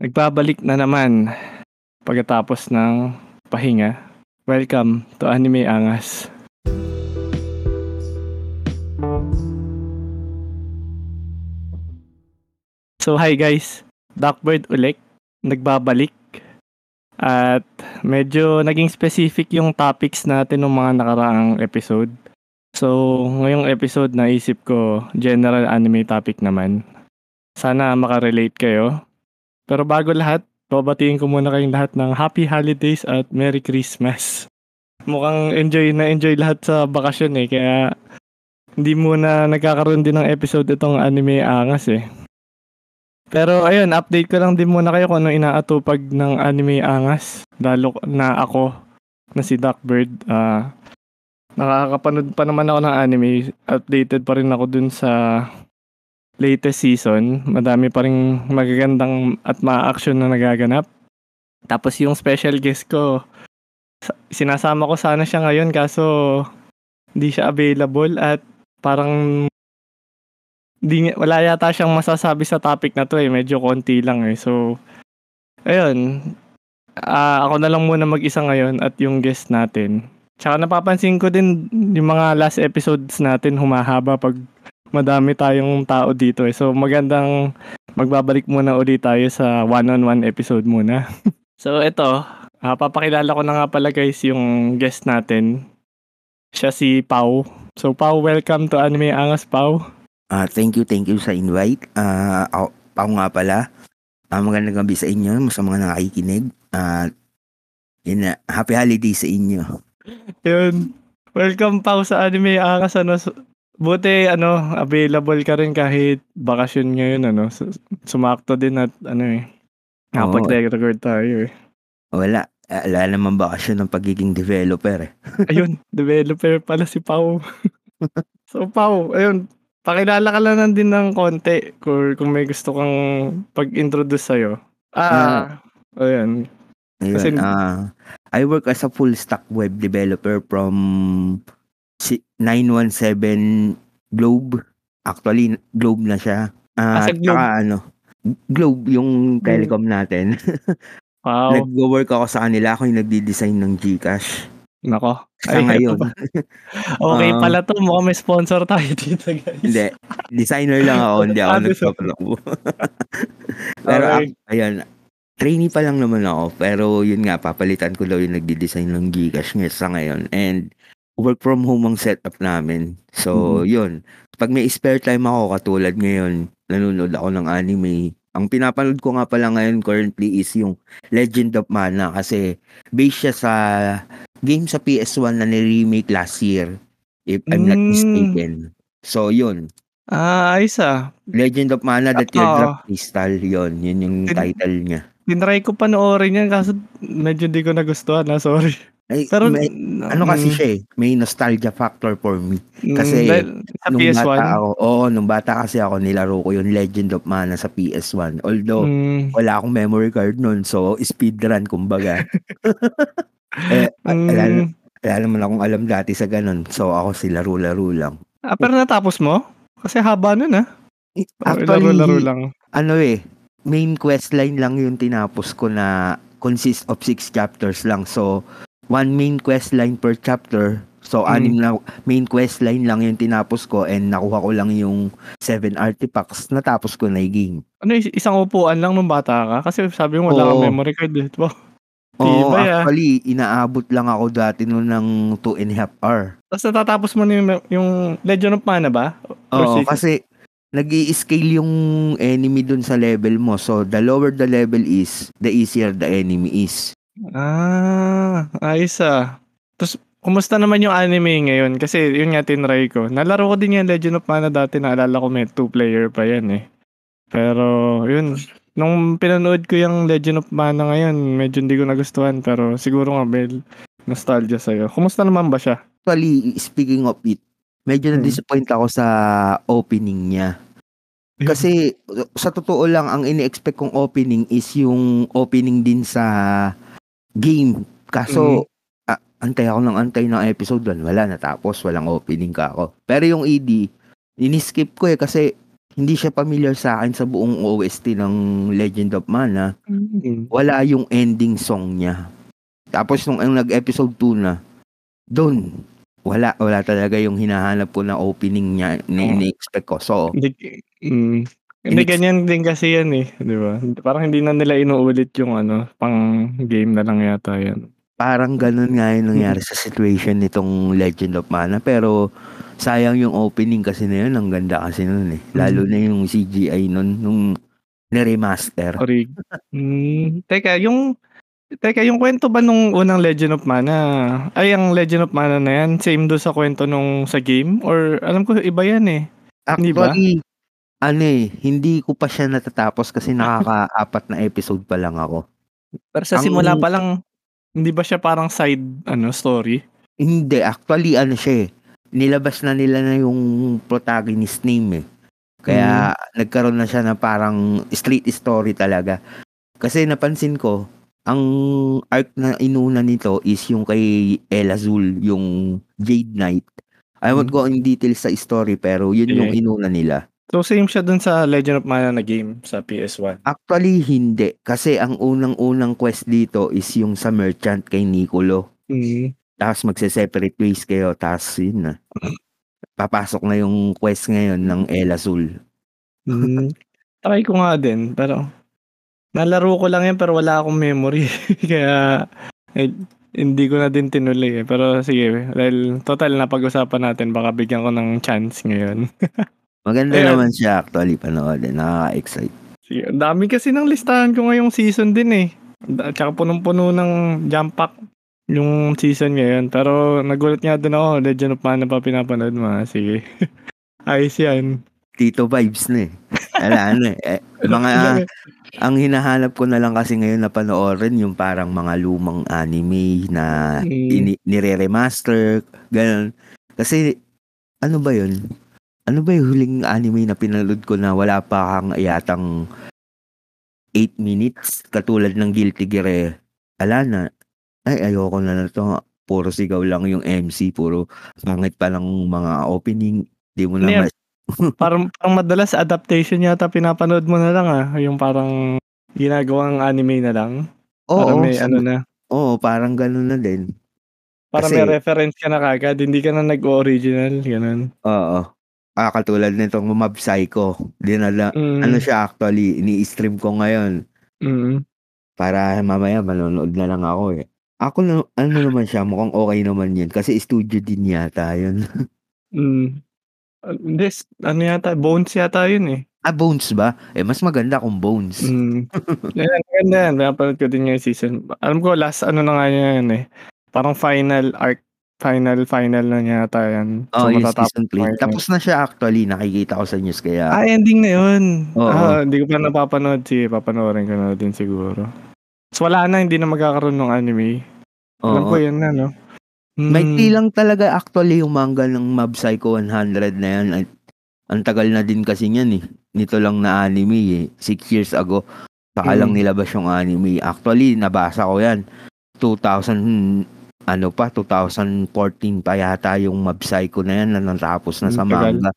Nagbabalik na naman pagkatapos ng pahinga. Welcome to Anime Angas. So hi guys, Darkbird ulit, nagbabalik. At medyo naging specific yung topics natin ng mga nakaraang episode. So ngayong episode naisip ko general anime topic naman. Sana makarelate kayo. Pero bago lahat, babatiin ko muna kayong lahat ng Happy Holidays at Merry Christmas. Mukhang enjoy na enjoy lahat sa bakasyon eh, kaya hindi muna nagkakaroon din ng episode itong anime angas eh. Pero ayun, update ko lang din muna kayo kung ano inaatupag ng anime angas. Lalo na ako na si Duckbird. Uh, nakakapanood pa naman ako ng anime. Updated pa rin ako dun sa latest season. Madami pa rin magagandang at ma-action na nagaganap. Tapos yung special guest ko, sinasama ko sana siya ngayon kaso hindi siya available at parang di, wala yata siyang masasabi sa topic na to eh. Medyo konti lang eh. So, ayun. Uh, ako na lang muna mag-isa ngayon at yung guest natin. Tsaka napapansin ko din yung mga last episodes natin humahaba pag madami tayong tao dito eh. So magandang magbabalik muna ulit tayo sa one-on-one episode muna. so ito, uh, papakilala ko na nga pala guys yung guest natin. Siya si Pau. So Pau, welcome to Anime Angas Pau. Uh, thank you, thank you sa invite. Uh, ako, ako nga pala. Uh, magandang gabi sa inyo, sa mga nakikinig. Uh, yun, uh, happy holiday sa inyo. Yun. Welcome pa sa Anime Angas. Ano, buti ano, available ka rin kahit bakasyon ngayon. Ano, sumakto din at ano eh. Kapag-record tayo eh. Wala. Wala naman bakasyon ng pagiging developer eh. ayun, developer pala si Pau. so Pau, ayun, Pakilala ka lang din ng konti kung, kung may gusto kang pag-introduce sa'yo. Ah, uh, ayun. Ayun, Kasi, uh, I work as a full stack web developer from 917 Globe. Actually, Globe na siya. Uh, Globe? Saka, ano, Globe yung telecom natin. wow. Nag-work ako sa kanila. Ako yung nagdi-design ng GCash. Nako. Sa Ay, ngayon. okay uh, pala to. Mukhang may sponsor tayo dito, guys. Hindi. Designer lang ako. Hindi ako nagpaplako. pero, okay. ayan. Trainee pa lang naman ako. Pero, yun nga, papalitan ko daw yung nagdi-design ng Gcash ngayon sa ngayon. And, work from home ang setup namin. So, mm-hmm. yun. Pag may spare time ako, katulad ngayon, nanonood ako ng anime, ang pinapanood ko nga pala ngayon currently is yung Legend of Mana kasi based siya sa game sa PS1 na ni-remake last year if I'm mm. not mistaken. So yun. Ah, ayos ah. Legend of Mana The Teardrop Crystal yun. Yun yung Tin- title niya. Tinry ko panoorin yan kasi medyo di ko nagustuhan na, sorry. Ay, Pero may, ano kasi mm. siya eh, may nostalgia factor for me. Mm, kasi mm, sa nung PS1? bata ako, oo, nung bata kasi ako nilaro ko yung Legend of Mana sa PS1. Although mm. wala akong memory card noon, so speedrun kumbaga. eh, mm. wala, wala naman akong alam dati sa ganun. So ako si laro-laro lang. Ah, pero natapos mo? Kasi haba nun ah. Actually, laro-laro lang. Ano eh, main quest line lang yung tinapos ko na consist of six chapters lang. So, one main quest line per chapter. So, mm. anim na main quest line lang yung tinapos ko and nakuha ko lang yung seven artifacts. Natapos ko na yung game. Ano, isang upuan lang nung bata ka? Kasi sabi mo wala kang memory card. Eh. Diba? Oo, oh, actually, inaabot lang ako dati noon ng 2 and a half hour. Tapos natatapos mo na yung, yung Legend of Mana ba? Oo, kasi nag scale yung enemy dun sa level mo. So, the lower the level is, the easier the enemy is. Ah, ayos ah. Tapos, kumusta naman yung anime ngayon? Kasi yun nga tinry ko. Nalaro ko din yung Legend of Mana dati. Naalala ko may two-player pa yan eh. Pero, yun. Nung pinanood ko yung Legend of Mana ngayon, medyo hindi ko nagustuhan. Pero siguro nga, may nostalgia sa'yo. Kumusta naman ba siya? Actually, speaking of it, medyo hmm. na-disappoint ako sa opening niya. Kasi sa totoo lang ang ini-expect kong opening is yung opening din sa game. Kaso, mm-hmm. ah, antay ako ng antay ng episode 1. Wala, natapos. Walang opening ka ako. Pero yung ED, ini-skip ko eh kasi hindi siya familiar sa akin sa buong OST ng Legend of Mana. Mm. Wala yung ending song niya. Tapos nung ang nag-episode 2 na, doon, wala, wala talaga yung hinahanap ko na opening niya na Oo. ini-expect ko. So, Hindi, mm, hindi ganyan din kasi yan eh, di ba? Parang hindi na nila inuulit yung ano, pang game na lang yata yan. parang ganun nga yung nangyari sa situation nitong Legend of Mana. Pero, sayang yung opening kasi na yun. Ang ganda kasi nun eh. Lalo na yung CGI nun, nung niremaster. Orig. mm, teka, yung Teka, yung kwento ba nung unang Legend of Mana, ay ang Legend of Mana na yan, same do sa kwento nung sa game? Or alam ko iba yan eh. Hindi ba? Ano eh, hindi ko pa siya natatapos kasi nakaka-apat na episode pa lang ako. Pero sa Ang- simula pa lang, hindi ba siya parang side ano story? Hindi, actually ano siya eh. Nilabas na nila na yung protagonist name eh. Kaya nagkaroon na siya na parang straight story talaga. Kasi napansin ko, ang arc na inuna nito is yung kay El Azul, yung Jade Knight. I won't Hmm. go in details sa story pero yun yung Sige. inuna nila. So same siya dun sa Legend of Mana na game sa PS1. Actually, hindi. Kasi ang unang-unang quest dito is yung sa merchant kay Nicolo. Mm. Tapos magse-separate ways kayo. Tapos yun na. Papasok na yung quest ngayon ng El Azul. Mm. Try ko nga din, pero nalaro ko lang yan pero wala akong memory. Kaya eh, hindi ko na din tinuloy eh. Pero sige, dahil total na pag-usapan natin, baka bigyan ko ng chance ngayon. Maganda Ayan. naman siya actually panoodin. Nakaka-excite. Sige, ang dami kasi ng listahan ko ngayong season din eh. At saka punong-puno ng jump pack yung season ngayon. Pero nagulat nga din ako, Legend of Mana pa pinapanood mo. Sige. Ayos yan. Tito vibes na eh. Wala na eh. Eh, Mga, ang hinahanap ko na lang kasi ngayon na panoorin yung parang mga lumang anime na Mm. ini- nire-remaster, ganun. Kasi, ano ba yun? Ano ba yung huling anime na pinanood ko na wala pa kang yatang 8 minutes katulad ng Guilty Gear eh. Ala na. Ay, ayoko na na to. Puro sigaw lang yung MC. Puro pangit pa lang mga opening. Di mo na Ano yan? mas... parang, parang madalas adaptation yata pinapanood mo na lang ah. Yung parang ginagawang anime na lang. Para Oo, may sa- ano na. oo, parang ganun na din. Para Kasi- may reference ka na kagad. Hindi ka na nag-original. Ganun. Oo. Ah, katulad nitong Mob Psycho. Dinala, Mm, ano siya actually, ini-stream ko ngayon. mm, Para mamaya manonood na lang ako eh. Ako na, ano naman siya, mukhang okay naman yun. Kasi studio din yata yun. mm. Uh, Hindi, s- ano yata, Bones yata yun eh. ah, Bones ba? Eh, mas maganda kung Bones. Mm. Yan, maganda yan. Napanood ko din yung season. Alam ko, last ano na nga yan eh. Parang final arc, final, final na niya yata yan. Oh, yung matatapos season na 3. yun. Tapos na siya actually, nakikita ko sa news kaya. Ah, ending na yun. Oo. Ah, hindi ko pa napapanood. Sige, papanoorin ko na din siguro. So, wala na, hindi na magkakaroon ng anime. Alam oo. ko yun na, no? Hmm. Maikli lang talaga actually yung manga ng Mob Psycho 100 na yan. Ay, Ang tagal na din kasi niyan eh. Nito lang na anime eh. Six years ago. Saka lang Mm. nilabas yung anime. Actually, nabasa ko yan. 2000, ano pa, 2014 pa yata yung Mob Psycho na yan na natapos na sa tagal. manga.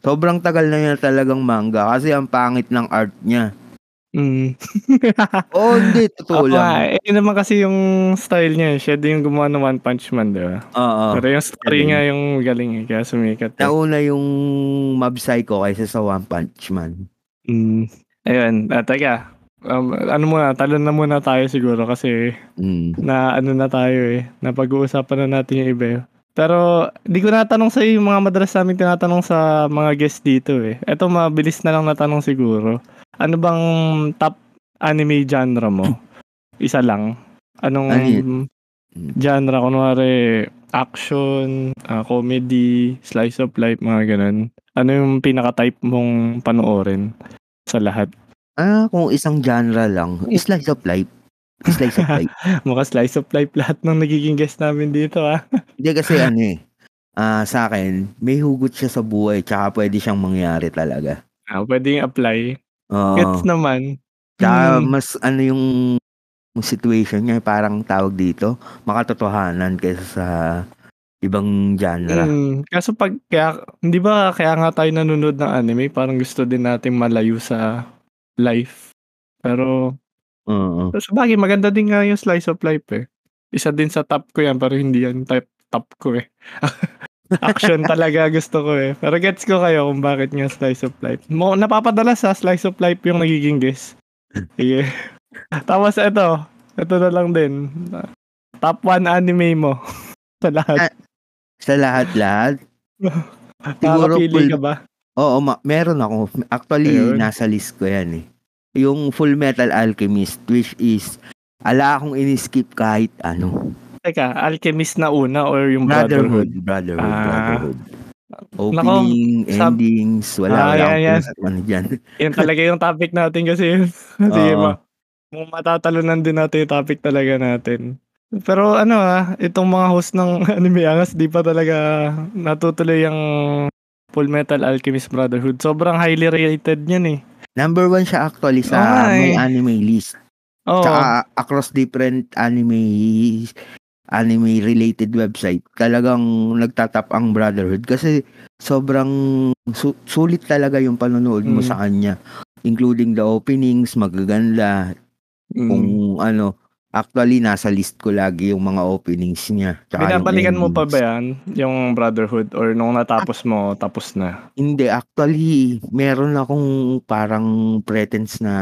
Sobrang tagal na yan talagang manga kasi ang pangit ng art niya. Mm. Oh, hindi. Totoo Oo lang. eh, yun naman kasi yung style niya. Siya din yung gumawa ng One Punch Man, di ba? Oo. Pero yung story galing. nga yung galing eh, kaya sumikat. eh. Nauna yung Mob Psycho kaysa sa One Punch Man. Mm. Ayun, ah, teka. Um, ano muna, talon na muna tayo siguro kasi Mm. na ano na tayo eh. Napag-uusapan na natin yung iba eh. Pero di ko natanong sa yung mga madalas namin tinatanong sa mga guest dito eh. Ito mabilis na lang na tanong siguro. Ano bang top anime genre mo? Isa lang. Anong Ano yun? genre? Kunwari action, ah, comedy, slice of life, mga ganun. Ano yung pinaka-type mong panoorin sa lahat? Ah, kung isang genre lang, slice of life. Slice of life. Mukha slice of life lahat ng nagiging guest namin dito ah. Hindi kasi ano eh. Ah, sa akin, may hugot siya sa buhay tsaka pwede siyang mangyari talaga. Ah, pwedeng apply. Oo. Gets naman. Tsaka Hmm. mas ano yung situation niya, parang tawag dito, makatotohanan kaysa sa ibang genre. Mm, kaso pag kaya, hindi ba kaya nga tayo nanonood ng anime, parang gusto din nating malayo sa life. Pero, Oo. sa bagay, maganda din nga yung slice of life eh. Isa din sa top ko yan, pero hindi yan type top ko eh. Action talaga gusto ko eh. Pero gets ko kayo kung bakit nga slice of life. Mo, napapadala sa slice of life yung nagiging guess. Sige. Tapos ito, ito na lang din. Top 1 anime mo. sa lahat. Ah, Sa lahat-lahat. Siguro full, ka ba? Oo, ma- meron ako. Actually, Ayun. nasa list ko yan eh. Yung Full Metal Alchemist, which is, ala akong in-skip kahit ano. Teka, Alchemist na una or yung Brotherhood. Brotherhood? Brotherhood. Ah. Brotherhood. Opening, sab- endings, wala, Ah, wala yan, akong yan. ano dyan. Yan talaga yung topic natin kasi. Sige ma. Kung matatalunan din natin yung topic talaga natin. Pero ano ah, itong mga host ng Anime Angas, di pa talaga natutuloy yung Full Metal Alchemist Brotherhood. Sobrang highly rated niyan eh. Number one siya actually sa nga may eh. anime list. Oo. Tsaka across different anime anime related website talagang nagtatap ang Brotherhood kasi sobrang su- sulit talaga yung panonood mo Mm. sa kanya including the openings magaganda Mm. kung ano actually nasa list ko lagi yung mga openings niya Binabalikan mo pa ba yan? Yung Brotherhood? Or nung natapos mo, tapos na? Hindi, actually, meron akong parang pretense na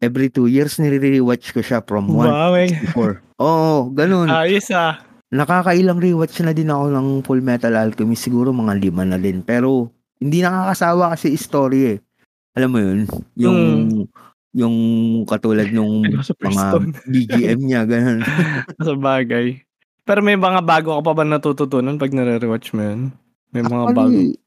every two years nire-rewatch ko siya from 1 Wow, eh. to 4. Oo, ganun. Ayos ah. Nakakailang rewatch na din ako ng Full Metal Alchemist. Siguro mga lima na din. Pero, hindi nakakasawa kasi story eh. Alam mo yun? Yung, yung katulad nung mga. BGM niya, ganun. Sa bagay. Pero may mga bago ka pa ba natututunan pag nare-rewatch mo yun? May mga bago. Actually,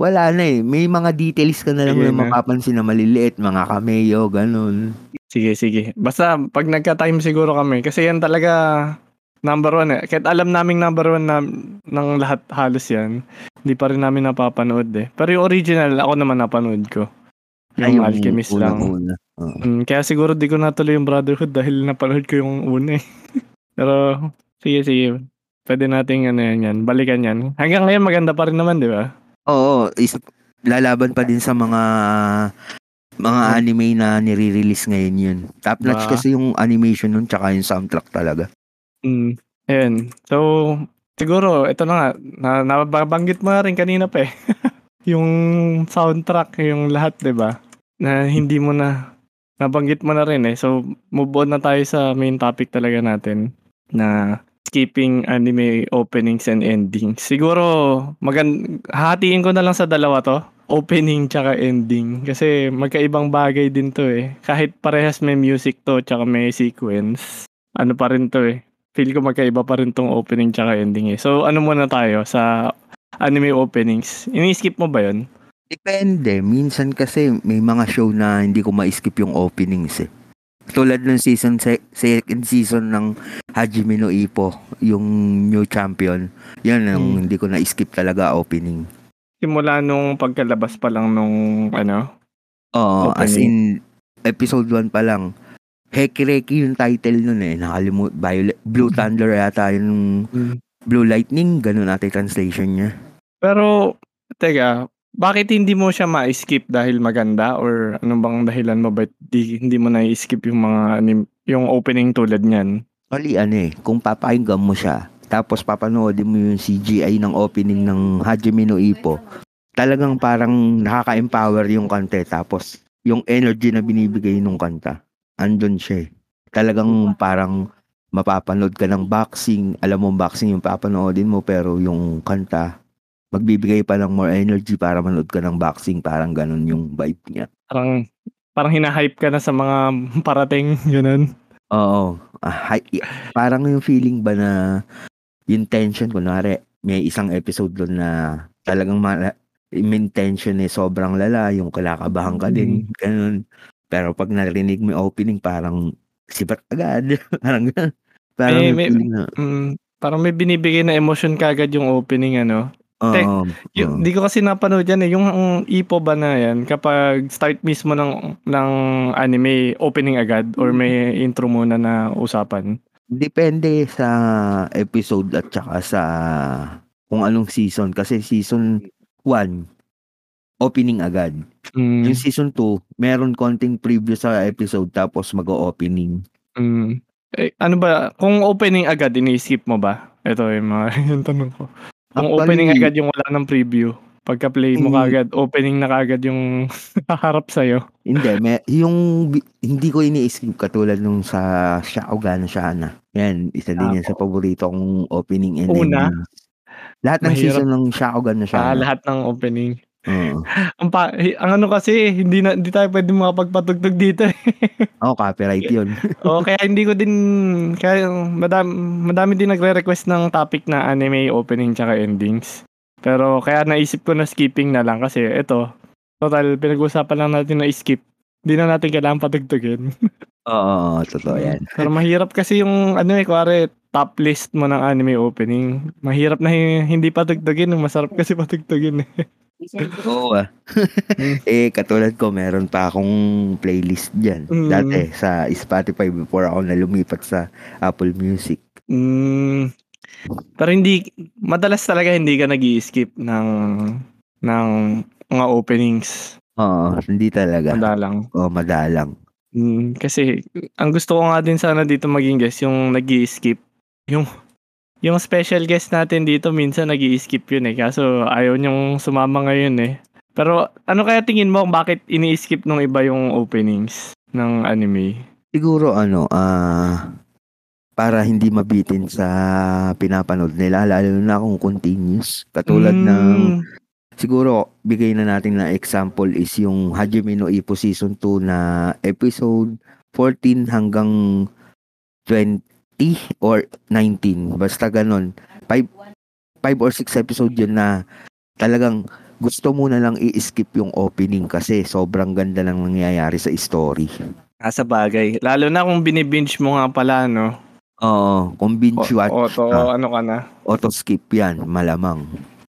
wala na eh. May mga details ka na lang na na. mapapansin na maliliit, mga cameo, ganun. Sige, sige. Basta pag nagka-time siguro kami. Kasi yan talaga number one eh. Kahit alam naming number one na, ng lahat halos yan, hindi pa rin namin napapanood eh. Pero yung original, ako naman napanood ko. Yung, Alchemist lang. unang-una. Oo. Mm, kaya siguro di ko natuloy yung Brotherhood dahil napanood ko yung una eh. Pero, sige, sige. Pwede nating ano yan, yan. Balikan yan. Hanggang ngayon maganda pa rin naman, di ba? Oo, is, lalaban pa din sa mga mga Hmm. anime na nire-release ngayon yun. Top notch Ba? kasi yung animation nun tsaka yung soundtrack talaga. Mm. Ayun. So, siguro, ito na nga. Na, nababanggit mo na rin kanina pa eh. yung soundtrack, yung lahat, di ba? Na hindi mo na, nabanggit mo na rin eh. So, move on na tayo sa main topic talaga natin na skipping anime openings and endings. Siguro, magan hatiin ko na lang sa dalawa to. Opening tsaka ending. Kasi magkaibang bagay din to eh. Kahit parehas may music to tsaka may sequence. Ano pa rin to eh. Feel ko magkaiba pa rin tong opening tsaka ending eh. So, ano muna tayo sa anime openings. Ini-skip mo ba yun? Depende. Minsan kasi may mga show na hindi ko ma-skip yung openings eh. Tulad ng season se- second season ng Hajime no Ippo, yung new champion. Yan ang Hmm. hindi ko na-skip talaga opening. Simula nung pagkalabas pa lang nung ano? Oo, as Opening. in episode 1 pa lang. Hekireki yung title nun eh. Nakalimut, Violet, Blue Thunder yata yung Blue Lightning, ganun natin translation niya. Pero, teka, bakit hindi mo siya ma-skip dahil maganda? Or ano bang dahilan mo ba't di, hindi mo na-skip yung mga anim, yung opening tulad niyan? Actually, ano eh, kung papakinggan mo siya, tapos papanoodin mo yung CGI ng opening ng Hajime no Ippo, talagang parang nakaka-empower yung kanta eh. Tapos, yung energy na binibigay nung kanta, andun siya eh. Talagang parang mapapanood ka ng boxing, alam mo boxing yung papanoodin mo, pero yung kanta, magbibigay pa ng more energy para manood ka ng boxing, parang ganun yung vibe niya. Parang, parang hinahype ka na sa mga parating, yun. Oo. Ah, hi- parang yung feeling ba na yung tension, kunwari, may isang episode doon na talagang mala, yung tension eh sobrang lala, yung kalakabahan ka din, ganun. Pero pag narinig mo opening, parang sibat agad. parang. Parang May- may- na, Mm, parang may binibigay na emotion kagad yung opening, ano? Tek. Yung, oo. di ko kasi napanood yan eh. Yung ang ipo ba na yan, kapag start mismo ng, ng anime, opening agad, or may intro muna na usapan? Depende sa episode at saka sa kung anong season kasi season 1 opening agad. Mm. Yung season 2, meron konting preview sa episode tapos mag-opening. Mm. Eh, ano ba, kung opening agad, ini-skip mo ba? Ito yung mga yung tanong ko. Kung Actually, opening agad yung wala ng preview, pagka play mo kagad, opening na kagad yung haharap sa'yo. Hindi, may, yung hindi ko ini-skip katulad nung sa Shaogan Shana. Yan, isa din yan sa paborito kong opening and Una? endings. Lahat ng Mahirap. season ng Shaogan na Ah, Shana. lahat ng opening. Oo. Ang, pa, ang ano kasi, hindi na hindi tayo pwede makapagpatugtog dito. eh. Oh, copyright yun. o kaya hindi ko din kaya madami, madami din nagre-request ng topic na anime opening tsaka endings. Pero kaya naisip ko na skipping na lang kasi ito, total pinag-usapan lang natin na skip. Hindi na natin kailangan patugtugin. Oo, oo, totoo yan. Pero mahirap kasi yung ano eh, kuwari top list mo ng anime opening. Mahirap na hi- hindi patugtugin, masarap kasi patugtugin eh. Oo ah. Eh, katulad ko, meron pa akong playlist dyan. Mm. Dati, sa Spotify before ako na lumipat sa Apple Music. Mm, pero hindi, madalas talaga hindi ka nag skip ng, ng mga openings. Oo, hindi talaga. Madalang. Oo, madalang. Mm, kasi, ang gusto ko nga din sana dito maging guest, yung nag skip Yung, yung special guest natin dito, minsan nag skip yun eh. Kaso, ayaw niyong sumama ngayon eh. Pero, ano kaya tingin mo kung bakit ini-skip nung iba yung openings ng anime? Siguro ano, ah para hindi mabitin sa pinapanood nila, lalo na kung continuous. Katulad Mm, ng, siguro, bigay na natin na example is yung Hajime no Ippo Season 2 na episode 14 hanggang 20 or 19. Basta ganon. 5 5 or 6 episode yun na talagang gusto mo na lang i-skip yung opening kasi sobrang ganda lang nangyayari sa story. Nasa bagay. Lalo na kung binibinge mo nga pala, no? Oo, kung binge watch, Auto, Ah. ano ka na? auto skip yan, malamang.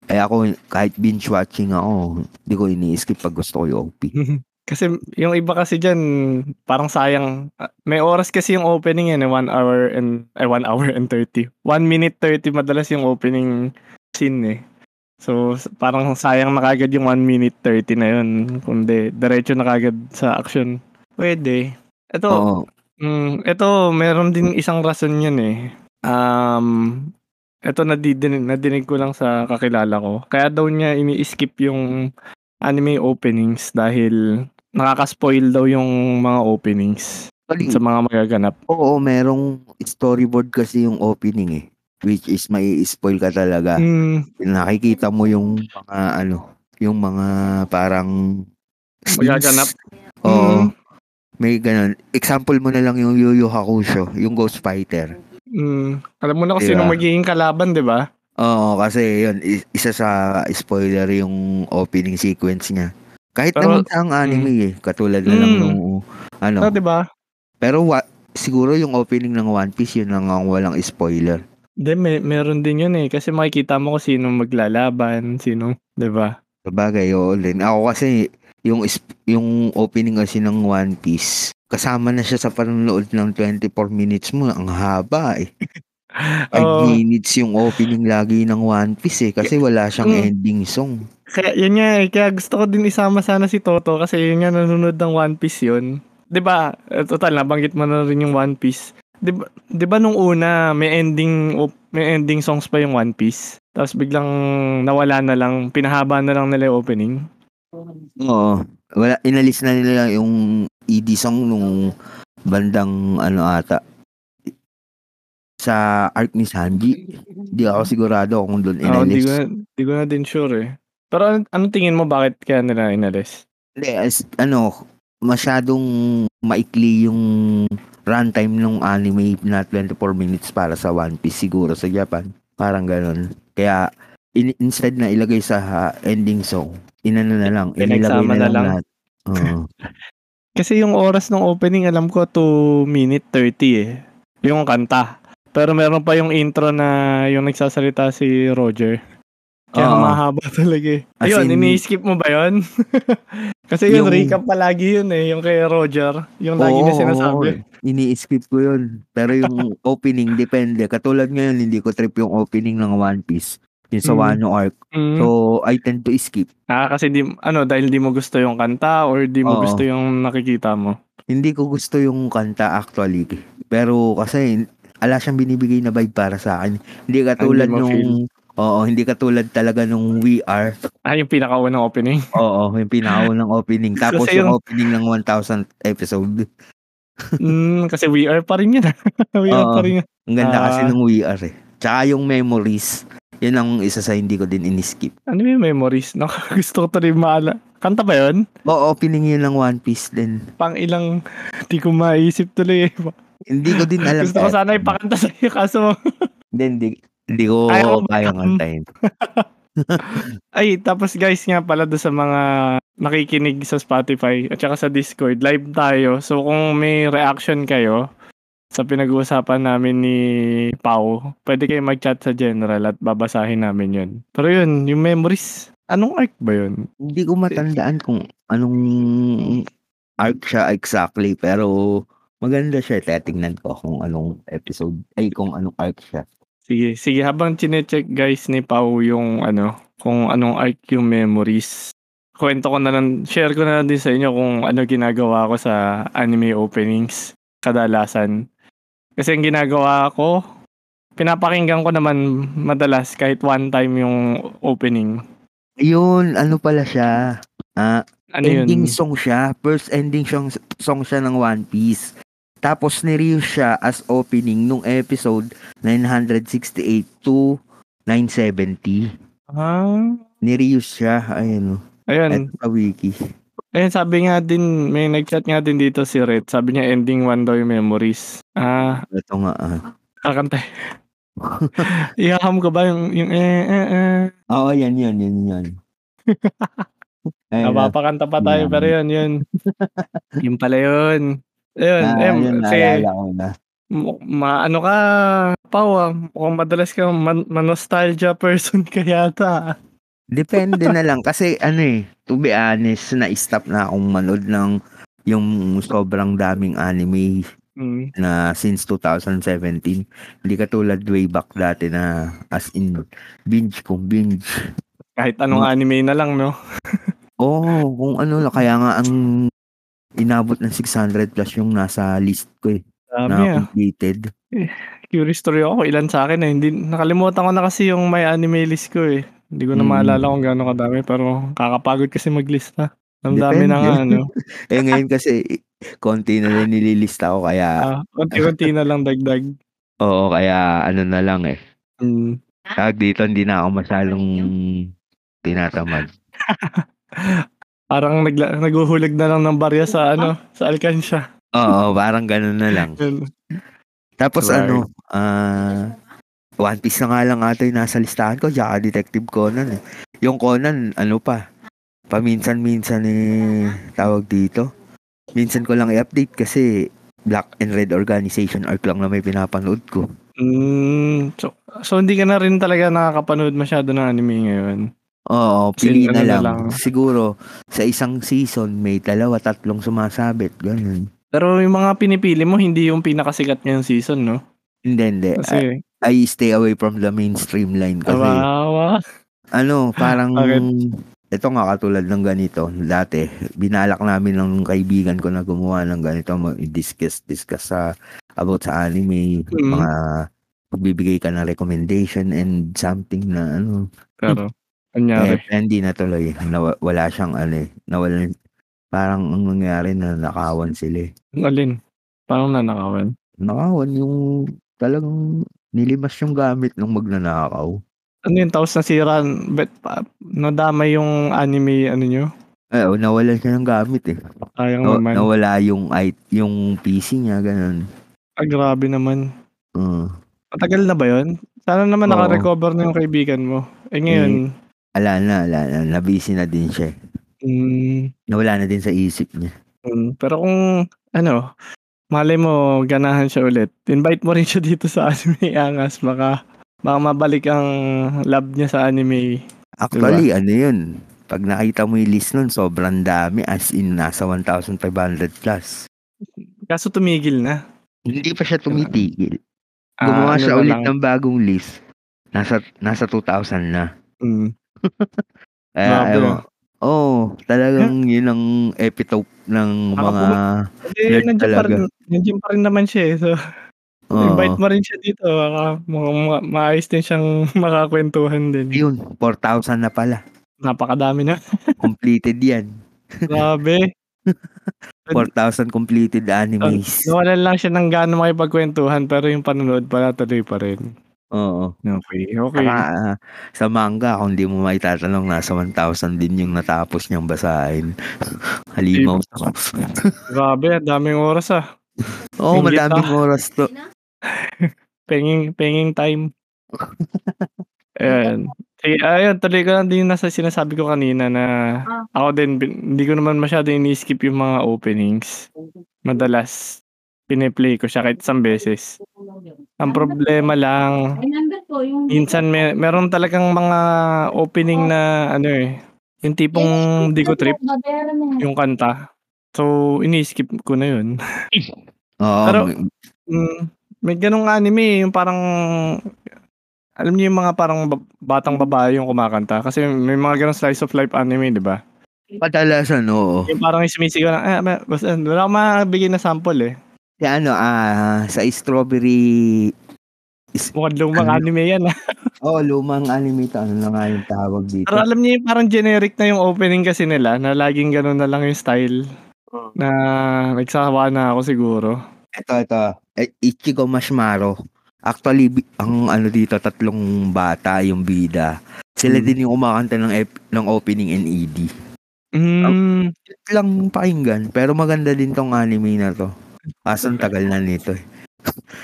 Eh ako, kahit binge watching ako, hindi ko ini-skip pag gusto ko yung OP. Kasi yung iba kasi dyan, parang sayang. Ah, May oras kasi yung opening yan, eh, 1 hour and, eh, 1 hour and 30. 1 minute 30 madalas yung opening scene eh. So, parang sayang na kagad yung 1 minute 30 na yun. Kundi, diretso na kagad sa action. Pwede. Ito, Oo, Mm, ito, meron din isang rason yun eh. Um, ito nadidinig, nadinig ko lang sa kakilala ko. Kaya daw niya ini-skip yung anime openings dahil nakaka-spoil daw yung mga openings Actually, sa mga magaganap. oo, merong storyboard kasi yung opening eh. Which is may spoil ka talaga. Mm, Nakikita mo yung mga ano, yung mga parang magaganap. Oo, Mm, may ganun. Example mo na lang yung Yu Yu Hakusho, yung Ghost Fighter. mm. Alam mo na kung Diba? sino magiging kalaban, di ba? Oo, kasi yun, isa sa spoiler yung opening sequence niya. Kahit Pero- naman sa ang anime eh, katulad na lang Mm. nung ano. Ah, di ba? Pero wa, siguro yung opening ng One Piece yun lang ang walang spoiler. Hindi, may, meron din yun eh. Kasi makikita mo kung sino maglalaban, sino, di ba? Sabagay, oo din. Ako kasi yung yung opening kasi ng One Piece, kasama na siya sa panonood ng 24 minutes mo. Ang haba eh. 5 Oo. minutes yung opening lagi ng One Piece eh. Kasi wala siyang Mm. ending song. Kaya yun nga eh, kaya gusto ko din isama sana si Toto kasi yun nga nanonood ng One Piece yun. 'Di ba? Eh, Total nabanggit mo na rin yung One Piece. 'Di ba, 'di ba nung una may ending may ending songs pa yung One Piece. Tapos biglang nawala na lang, pinahaba na lang nila yung opening. Oo. Wala, inalis na nila yung ED song nung bandang ano ata sa arc ni Sanji. Di ako sigurado kung doon Ah, di inalis. ko, na- di ko na din sure eh. Pero ano, anong tingin mo bakit kaya nila inalis? Hindi, as, ano, masyadong maikli yung runtime ng anime na 24 minutes para sa One Piece siguro sa Japan. Parang ganun. Kaya, in- instead na ilagay sa ah, ending song, inano na lang, inilagay na na lang, lang. lahat. Oo. Kasi yung oras ng opening alam ko 2 minute 30 eh. Yung kanta. Pero meron pa yung intro na yung nagsasalita si Roger. Kaya Oo. mahaba talaga eh. As Ayun, in- ini-skip mo ba yun? Kasi yun, Yung- recap palagi yun eh. Yung kay Roger. Yung lagi na sinasabi. Ini-skip ko yun. Pero yung opening, depende. Katulad ngayon, hindi ko trip yung opening ng One Piece. Yung sa Mm. Wano arc. Mm. So, I tend to skip. ah, kasi di, ano, dahil di mo gusto yung kanta or di mo Oo. gusto yung nakikita mo. Hindi ko gusto yung kanta actually. Pero kasi, ala siyang binibigay na vibe para sa akin. Hindi katulad Hindi mo nung... Oo, hindi katulad talaga nung We Are. Ah, yung pinakaunang opening. Oo, yung pinakaunang opening. Tapos Kasi yung yung- opening ng 1000th episode. mm, kasi we are pa rin yun. we are Oo. pa rin yun. Ang ganda kasi Ah. ng We Are eh. Tsaka yung memories. Yun ang isa sa hindi ko din iniskip. Ano yung memories? Naku, gusto ko to rin maala. Kanta ba yun? Oo, opening yun ng One Piece din. Pang ilang, di ko maisip tuloy eh. Hindi ko din alam. Gusto ko sana ipakanta sa'yo kaso Hindi, hindi, hindi ko Ayaw ba? kantahin. Ay, tapos guys nga pala do sa mga nakikinig sa Spotify at saka sa Discord, live tayo. So kung may reaction kayo sa pinag-uusapan namin ni Pau, pwede kayo mag-chat sa general at babasahin namin yun. Pero yun, yung memories, anong arc ba yun? Hindi ko matandaan kung anong arc siya exactly. Pero maganda siya. Tetingnan ko kung anong episode. Ay, kung anong arc siya. Sige, sige habang chine-check guys ni Pau yung ano, kung anong yung memories. Kwento ko na lang, share ko na lang din sa inyo kung ano ginagawa ko sa anime openings kadalasan. Kasi ang ginagawa ko, pinapakinggan ko naman madalas kahit one time yung opening. Yun, ano pala siya? Ah, Ano ending yun? song siya. First ending song, song siya ng One Piece. Tapos nireuse siya as opening nung episode 968 to 970. Ah, Nireuse siya. Ayun ayun. At sa wiki. Ayun, sabi nga din, may nag-chat nga din dito si Red. Sabi niya ending one daw yung memories. Ah, Ito nga. ah. kakanta. Ihaham ko ba yung, yung eh, eh, eh. Oo, yan, yan, yan, yan. Ayun na. Napapakanta pa tayo, Yan. pero yun, yun. yun pala yun. Ayun, Ah, em, yun, kasi, ko na. ma, ano ka, Pao, ah, mukhang madalas ka man, nostalgia person ka yata. Depende na lang. Kasi ano eh, to be honest, na-stop na akong manood ng yung sobrang daming anime Mm. na since 2017. Hindi katulad way back dati na as in binge kung binge. Kahit anong Ma- anime na lang, no? Oo, oh, kung ano lang. Kaya nga ang inabot ng 600 plus yung nasa list ko eh. Dami na ah. completed. Curious story ako, ilan sa akin eh. Hindi, nakalimutan ko na kasi yung may anime list ko eh. Hindi ko na Mm. maalala kung gaano kadami, pero kakapagod kasi maglista. Ang dami na nga, ano. eh ngayon kasi konti na lang nililista ko kaya Ah, konti-konti na lang dagdag. oo kaya ano na lang eh. Mm. Tawag dito hindi na ako masyadong tinatamad. Parang nagla- naguhulag na lang ng barya sa ano, sa alkansya. Oo, parang ganun na lang. Tapos Right. ano, ah One Piece na nga lang ata yung nasa listahan ko, tsaka Detective Conan eh. Yung Conan, ano pa, paminsan-minsan eh, tawag dito. Minsan ko lang i-update kasi Black and Red Organization arc lang na may pinapanood ko. Mm, so, so hindi ka na rin talaga nakakapanood masyado ng anime ngayon. Oo, pili ano na lang. lang. Siguro, sa isang season, may dalawa, tatlong sumasabit. Ganun. Pero yung mga pinipili mo, hindi yung pinakasikat ngayong season, no? Hindi, hindi. I, Kasi, I stay away from the mainstream line kasi, awa, ano, parang, Bakit? ito nga katulad ng ganito. Dati, binalak namin ng kaibigan ko na gumawa ng ganito, mag-discuss, discuss sa, about sa anime, Mm. mga, magbibigay ka ng recommendation and something na, ano, pero, eh, kanyari. hindi natuloy. Nawa, wala siyang, ano eh, nawala, parang ang nangyari na nakawan sila eh. Alin? Parang nanakawan. Nakawan yung talagang nilimas yung gamit ng magnanakaw. Ano yun, tapos nasira, bet, pa, nadamay yung anime, ano nyo? Eh, nawalan siya ng gamit eh. Sayang Naw- naman. nawala yung i- yung PC niya, ganun. Ah, grabe naman. Uh, Matagal na ba yun? Sana naman Oo. naka-recover na yung kaibigan mo. Eh ngayon, ala na, ala na. Nabisi na din siya. mm, Nawala na din sa isip niya. mm, pero kung, ano, malay mo, ganahan siya ulit. Invite mo rin siya dito sa anime angas. Baka, baka mabalik ang love niya sa anime. Actually, ano yun, pag nakita mo yung list nun, sobrang dami as in nasa 1,500 plus. Kaso tumigil na. Hindi pa siya tumitigil. Ah, Gumawa ano siya ulit lang. ng bagong list. Nasa nasa 2,000 na. Mm. Kaya Grabe. ewan. Oo, talagang yun ang epitome ng mga Hindi, Nerd nandiyan pa talaga. rin, nandiyan pa rin naman siya eh. So, oo. invite mo rin siya dito. Baka ma- ma- maayos din siyang makakwentuhan din. Yun, 4,000 na pala. Napakadami na. Completed yan. Grabe. 4,000 completed animes. Nawalan lang siya ng gaano makipagkwentuhan pero yung panonood pala tuloy pa rin. Oo. Okay, okay. Saka, ah, sa manga, kung di mo maitatanong, nasa 1,000 din yung natapos niyang basahin. Halimaw. Grabe, ang daming oras ah. Oo, oh, Inggit madaming oras to. Penging, penging time. Ayan. Sige, ayun, tuloy ko lang din yung nasa sinasabi ko kanina na ako din, bin- hindi ko naman masyado ini-skip yung mga openings. Madalas, piniplay ko siya kahit isang beses. Ang problema lang, minsan may, meron talagang mga opening na ano eh, yung tipong di ko trip yung kanta. So, ini-skip ko na yun. Oo, Pero- may- Mm, may ganong anime eh, yung parang alam niyo yung mga parang ba- batang babae yung kumakanta kasi may mga ganong slice of life anime, 'di ba? kadalasan, oo. Yung parang sumisigaw na, ma- basta wala akong mabigay na sample eh. Si ano, ah, sa strawberry, Mukhang lumang Ano? anime yan. ah. oh, lumang anime to, ano na nga yung tawag dito. Pero alam niyo parang generic na yung opening kasi nila na laging ganun na lang yung style na nagsawa na ako siguro. Ito, ito. Eh, Ichigo Mashmaro. Actually, bi- ang ano dito, tatlong bata, yung bida. Sila Hmm. din yung kumakanta ng, ep- ng opening and ED. Mm, Ito lang pakinggan, pero maganda din tong anime na to. Kaso tagal na nito eh.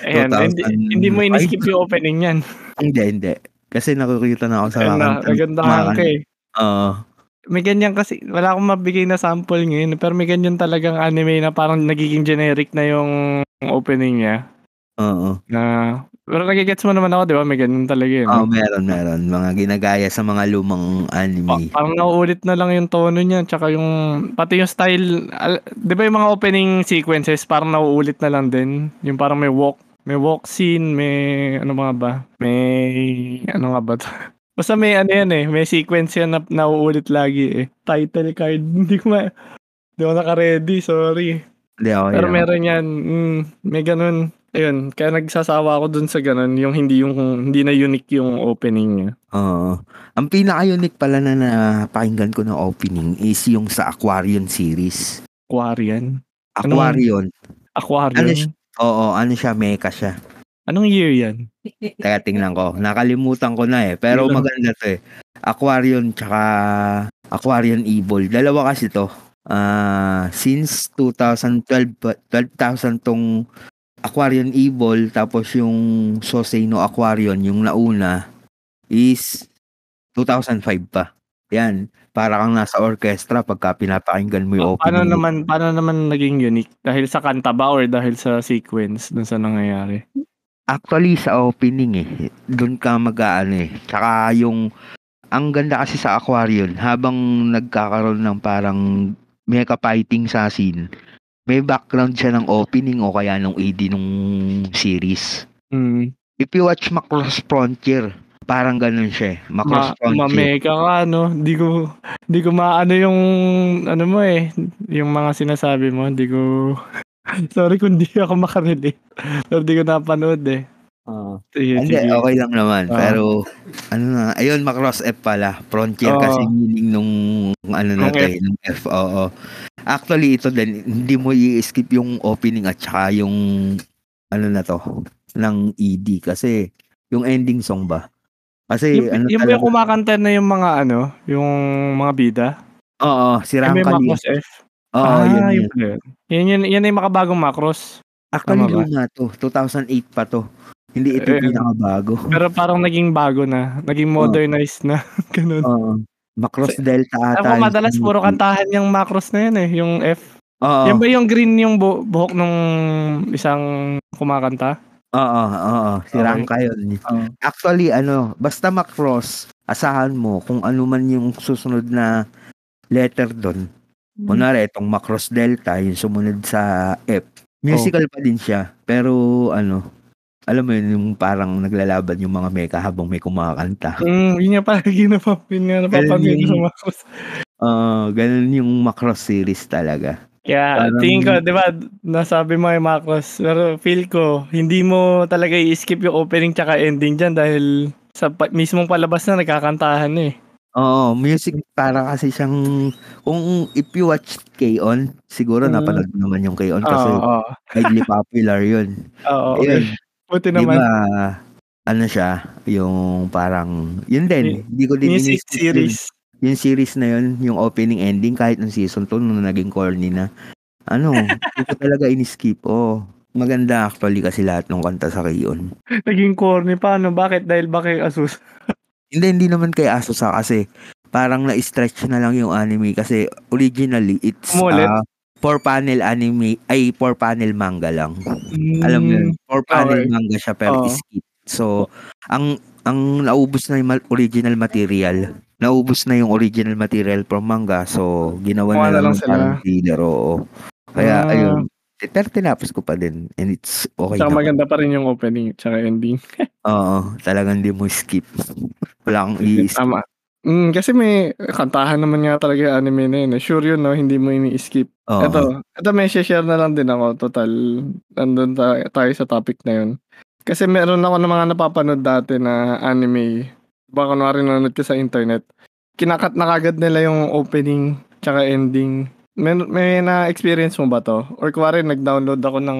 ayan, 2005. hindi, hindi mo in-skip yung opening yan. Hindi, hindi. Kasi nakikita na ako sa Ayun na, kakanta- nagandahan kumakanta. ka eh. Oo. May ganyan kasi, wala akong mabigay na sample ngayon, pero may ganyan talagang anime na parang nagiging generic na yung opening niya. Oo. Na, pero nagigets mo naman ako, di ba? May ganyan talaga yun. Oo, meron, meron. Mga ginagaya sa mga lumang anime. parang nauulit na lang yung tono niya, tsaka yung, pati yung style, al- di ba yung mga opening sequences, parang nauulit na lang din. Yung parang may walk, may walk scene, may, ano mga ba? May, ano nga ba to? Basta may ano yan eh, may sequence yan na nauulit lagi eh. Title card, hindi ko ma, hindi ko naka-ready, sorry. Hindi ako Pero yan. meron yan, mm, may ganun. Ayun, kaya nagsasawa ako dun sa ganun, yung hindi yung hindi na unique yung opening niya. Oo. Ang pinaka-unique pala na napakinggan ko ng opening is yung sa Aquarion series. Aquarian. Anong- Aquarion. Aquarium. Ano siya? Oo, ano siya, mecha siya. Anong year yan? Teka, tingnan ko. Nakalimutan ko na eh. Pero maganda to eh. Aquarion tsaka Aquarion Evil. Dalawa kasi to. Ah, since 2012, pa- 12,000 tong Aquarion Evil tapos yung Sosei no Aquarion yung nauna is 2005 pa. Yan. Para kang nasa orchestra pagka pinapakinggan mo yung paano opening. naman paano naman naging unique? Dahil sa kanta ba or dahil sa sequence dun sa nangyayari? Actually, sa opening eh. Doon ka mag-ano eh. Tsaka yung, ang ganda kasi sa Aquarion, habang nagkakaroon ng parang mecha fighting sa scene, may background siya ng opening o kaya nung AD nung series. Mm. If you watch Macross Frontier, parang ganun siya eh. Macross Ma, Frontier. mameka ka no. Di ko di ko maano yung ano mo eh, yung mga sinasabi mo, di ko Sorry kung di ako makarelate. Pero di ko napanood eh. Oo. Sige, Hindi, sige. okay lang naman. Ah. Pero, ano na, ayun, Macross F pala. Frontier Oo. kasi meaning nung, ano na Nung to eh, nung F. Oo. Actually, ito din, hindi mo i-skip yung opening at saka yung, ano na to, ng ED. Kasi, yung ending song ba? Kasi, Yung, ano yung yung kumakanta na yung mga ano, yung mga bida? oo, si macros F? Oo, ah, yun, yun yun. yun. Yun, yan yung makabagong macros. Actually, Tama luma to. 2008 pa to. Hindi ito Eh, yung pinakabago. Pero parang naging bago na. Naging modernized na. Ganun. Oo. Macross Delta ata. Ako madalas puro kantahan yung macros na yun eh. Yung F. Oo. Yan ba yung green yung bu- buhok nung isang kumakanta? Oo, oo, si Okey. Ranka yun. Oo. Actually ano, basta Macross, asahan mo kung ano man yung susunod na letter dun. Hmm. Kunwari itong Macross Delta, yung sumunod sa F, musical pa din siya. Pero ano, alam mo yun, yung parang naglalaban yung mga mecha habang may kumakanta. Hmm, yun nga palagi napap yun nga napapanood ko sa yung Macross. Oo, ganun yung Macross series talaga. Kaya Parang tingin ko 'di ba, nasabi mo yung Macross, pero feel ko hindi mo talaga i-skip yung opening tsaka ending diyan dahil sa pa mismong palabas na nagkakantahan na, eh. Oo, music para kasi siyang kung if you watch K-On, siguro Hmm. napanood naman yung K-On kasi Oo, oo. widely popular yun. Oo, okey. Ayun, Buti 'di naman. ba ano siya, yung parang yun din, hindi ko din Music ini-skip yun. series. Yung series na yun, yung opening ending kahit nung season 2 nung naging corny na, ano, hindi ko talaga ini-skip, oo. Maganda actually kasi lahat ng kanta sa K-On. Naging corny paano, bakit? Dahil ba kay Asus? Hindi, hindi naman kay Asus, ah, kasi parang na-stretch na lang yung anime kasi originally it's Umulit? ah, 4 panel anime ay 4 panel manga lang. Alam mo Hmm, 4 panel okey. manga siya pero Oo. skip. So, ang ang naubos na yung original material. Naubos na yung original material from manga. So, ginawa Gumawa na na lang lang parang filler, oo. Kaya Ah. ayun, pero tinapos ko pa din and it's okay Tsaka naman. maganda pa rin yung opening tsaka ending. Oo, talagang hindi mo skip. Wala kang i-skip. Tama. Hmm, kasi may kantahan naman nga talaga yung anime na yun, eh. Sure yun 'no, hindi mo ini-skip. Oo. Eto, eto may she-share na lang din ako, total nandun ta tayo sa topic na yun. Kasi meron ako ng mga napapanood dati na anime, baka kunwari nanonood ka sa internet, kina-cut na kaagad nila yung opening tsaka ending. May may na-experience mo ba 'to? Or kunwari nag-download ako ng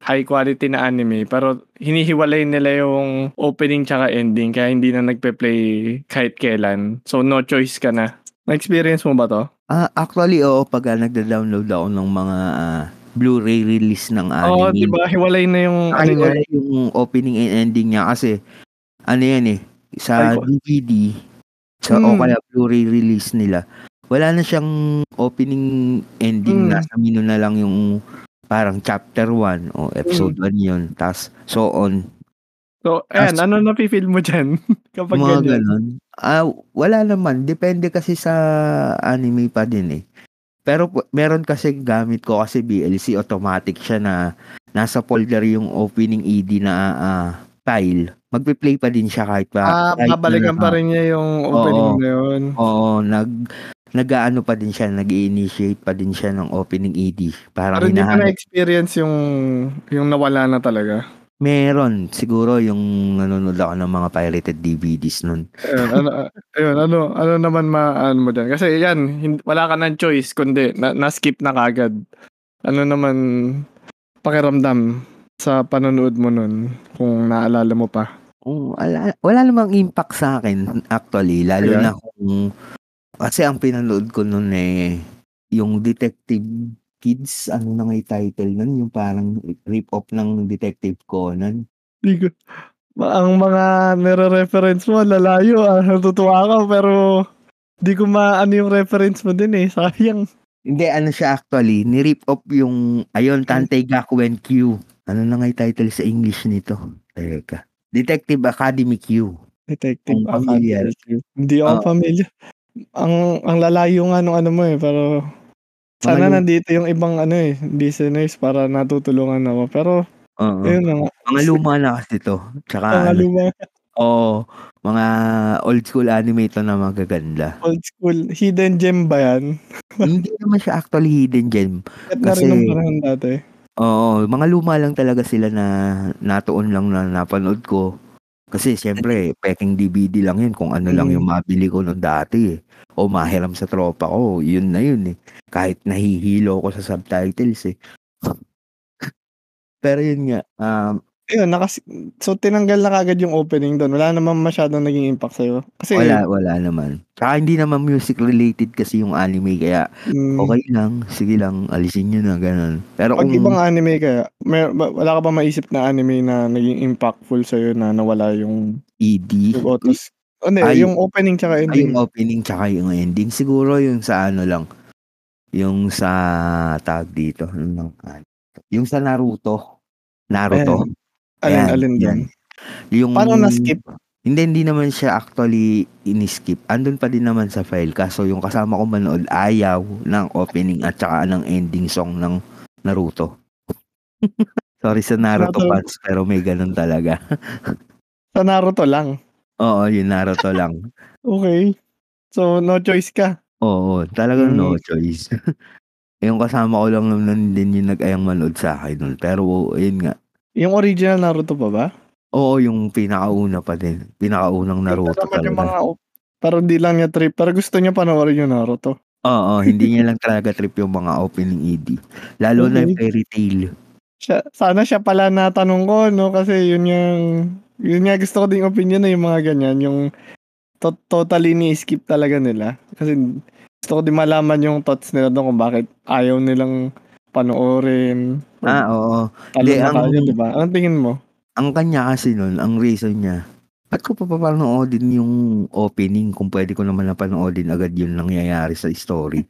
high quality na anime pero hinihiwalay nila yung opening tsaka ending kaya hindi na nagpe-play kahit kailan. So no choice ka na. Na-experience mo ba 'to? Ah, actually oo, pagka nagda-download ako ng mga ah, Blu-ray release ng Oo, 'di anime. ba hiwalay na yung ano Ay, niya. wala yung opening and ending niya kasi ano yan eh, sa Ay, DVD sa o Hmm. kaya Blu-ray release nila, wala na siyang opening, ending, Hmm. nasa menu na lang yung parang chapter 1 o episode Hmm. 1 yun, tas so on. So, ayan, ano nafi-feel mo diyan kapag mga ganyan? gano'n. Ah, wala naman, depende kasi sa anime pa din eh. Pero meron kasi gamit ko kasi BLC automatic siya na nasa folder yung opening ED na, ah, file. Magpe-play pa din siya kahit pa Ah, kahit na babalikan pa rin niya yung opening oo, na yun. oo, nag nag-aano pa din siya, nag-i-initiate pa din siya ng opening ED. Parang Pero hindi mo na-experience yung yung nawala na talaga? Meron, siguro yung nanonood ako ng mga pirated DVDs nun. Ayun, ano, ayun, ano ano naman ma-aano mo diyan? Kasi yan, hin wala ka ng choice kundi na na-skip na kaagad. Ano naman pakiramdam sa panonood mo nun kung naalala mo pa? Oo, wala wala namang impact sa'kin actually, lalo Talaga? na kung kasi ang pinanood ko nun, eh, yung Detective Kids, ano na nga yung title nun, yung parang rip-off ng Detective Conan. Di ko ang mga nire-reference mo lalayo, ah, natutuwa ako pero di ko maano yung reference mo din, eh, sayang. Hindi, ano siya actually, ni-rip off yung ayun. Tantei Gakuen Q. Ano na nga title sa English nito? Teka. Detective Academy Q. Detective. Academy Q. Hindi ako Oo. familiar. Ang ang lalayo nga nung ano mo, eh, pero sana lum nandito yung ibang ano, eh, listeners para natutulungan ako. Pero Oo. ayun na nga. Mga luma na kasi 'to, tsaka Mga ano luma. oo, mga old school anime 'to na magaganda. Old school. Hidden gem ba yan? Hindi naman siya actually hidden gem. Sikat na rin Kasi panahon dati. oo, mga luma lang talaga sila na natuon lang na napanood ko. Kasi siyempre pekeng DVD lang yun kung ano lang yung Hmm. mabili ko nung dati, eh, o mahiram sa tropa ko, yun na yun, eh. Kahit nahihilo ako sa subtitles, eh. Pero yun nga, um Ayun, nakas so tinanggal na kaagad yung opening dun, wala namang masyadong naging impact sa'yo? Kasi Wala, wala naman. Tsaka hindi naman music related kasi yung anime kaya Hmm. okey lang, sige lang, alisin niyo na, gano'n. Pero 'Pag kung ibang anime kaya, mer ba wala ka bang maisip na anime na naging impactful sa'yo na nawala yung ED? yung autos hindi, Ay, yung opening tsaka ay yung ending. opening tsaka yung ending. Siguro yung sa ano lang, yung sa tawag dito, ano yung sa Naruto. Naruto. Alin, alin yan. dun? Yung Paano na-skip? Hindi, hindi naman siya actually ini-skip. Andun pa din naman sa file. Kaso yung kasama ko manood, ayaw ng opening at saka ng ending song ng Naruto. Sorry sa Naruto Naruto. fans, pero may ganun talaga. Sa Naruto lang. Oo, yung Naruto lang. Okay. So, no choice ka. Oo, talagang no Mm. choice. yung kasama ko lang naman din yung nag-ayang manood sa akin nun. Pero, yun nga. Yung original Naruto pa ba? Oo, yung pinakauna pa din. Pinakaunang Naruto naman yung talaga. mga, pero hindi lang niya trip. Pero gusto niya panoorin yung Naruto. Oo, hindi niya lang talaga trip yung mga opening ED. Lalo na yung Okay. fairy tale. Siya, sana siya pala natanong ko, no? Kasi yun yung, yun nga gusto ko ding opinion na yung mga ganyan. Yung to- totally ni-skip talaga nila. Kasi gusto ko din malaman yung thoughts nila doon kung bakit ayaw nilang panoorin. Ah, oo. Talo Hindi, na ang- tayo, di ba? Anong tingin mo? Ang kanya kasi nun, ang reason niya, ba't ko pa papanoodin yung opening kung pwede ko naman napanoodin agad yung nangyayari sa story?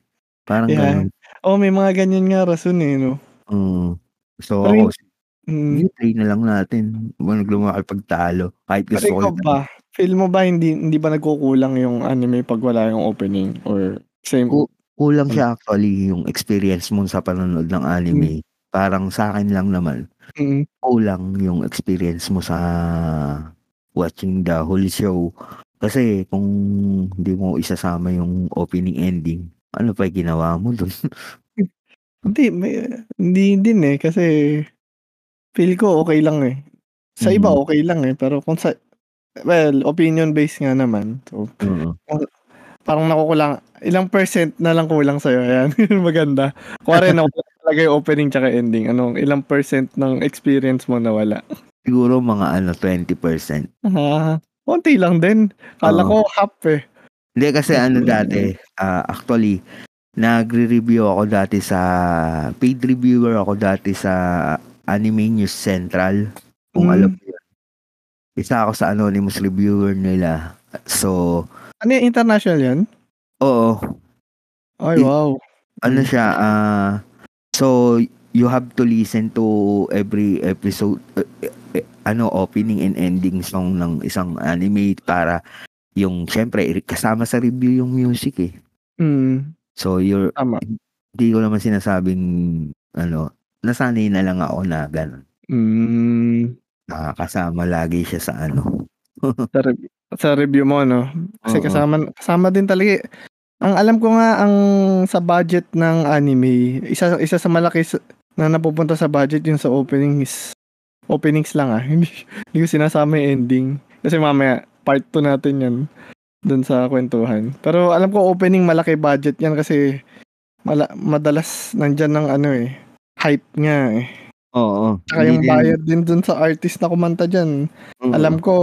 Parang Yeah. ganun. Oh, may mga ganyan nga rason eh, no? Mm. So, Pero ako, yun- Mm. play na lang natin. Huwag lumaki pagtalo. Kahit gusto ko ba, feel mo ba hindi hindi ba nagkukulang yung anime pag wala yung opening or same? Ku- kulang siya actually yung experience mo sa panonood ng anime. Parang sa akin lang naman, Mm. kulang yung experience mo sa watching the whole show. Kasi kung hindi mo isasama yung opening ending, ano pa ginawa mo dun? Hindi, may, hindi din eh kasi feel ko okay lang eh. Sa iba Mm. okay lang eh pero kung sa well, opinion based nga naman. So, Oo. Parang nakukulang ilang percent na lang kulang sa Ayan, maganda. Kuwari na talaga yung opening tsaka ending. Anong ilang percent ng experience mo nawala? Siguro mga ano, 20%. Ah, konti lang din. Kala Oo. ko half eh. Hindi kasi ano dati, ah, actually, nagre-review ako dati sa, paid reviewer ako dati sa Anime News Central. Kung Mm. alam mo yun. Isa ako sa anonymous reviewer nila. So, Ano yung international yan? oo, Ay, Eh, wow. ano siya, ah, so, you have to listen to every episode, eh, eh, ano, opening and ending song ng isang anime para yung, syempre, kasama sa review yung music eh. Mm, So, you're, tama. hindi ko naman sinasabing, ano, nasanay na lang ako na gano'n. Mm, Nakakasama lagi siya sa ano. sa, re- sa review mo, no? Kasi Oo. kasama, kasama din talaga. eh. Ang alam ko nga, ang sa budget ng anime, isa, isa sa malaki sa- na napupunta sa budget yung sa openings. Openings lang ah. Hindi, hindi ko sinasama yung ending. Kasi mamaya, part 2 natin yan dun sa kwentuhan. Pero alam ko opening malaki budget yan kasi mala, madalas nandyan ng ano eh, hype nga eh. Oo. Tsaka yung bayad din dun sa artist na kumanta dyan. Alam ko,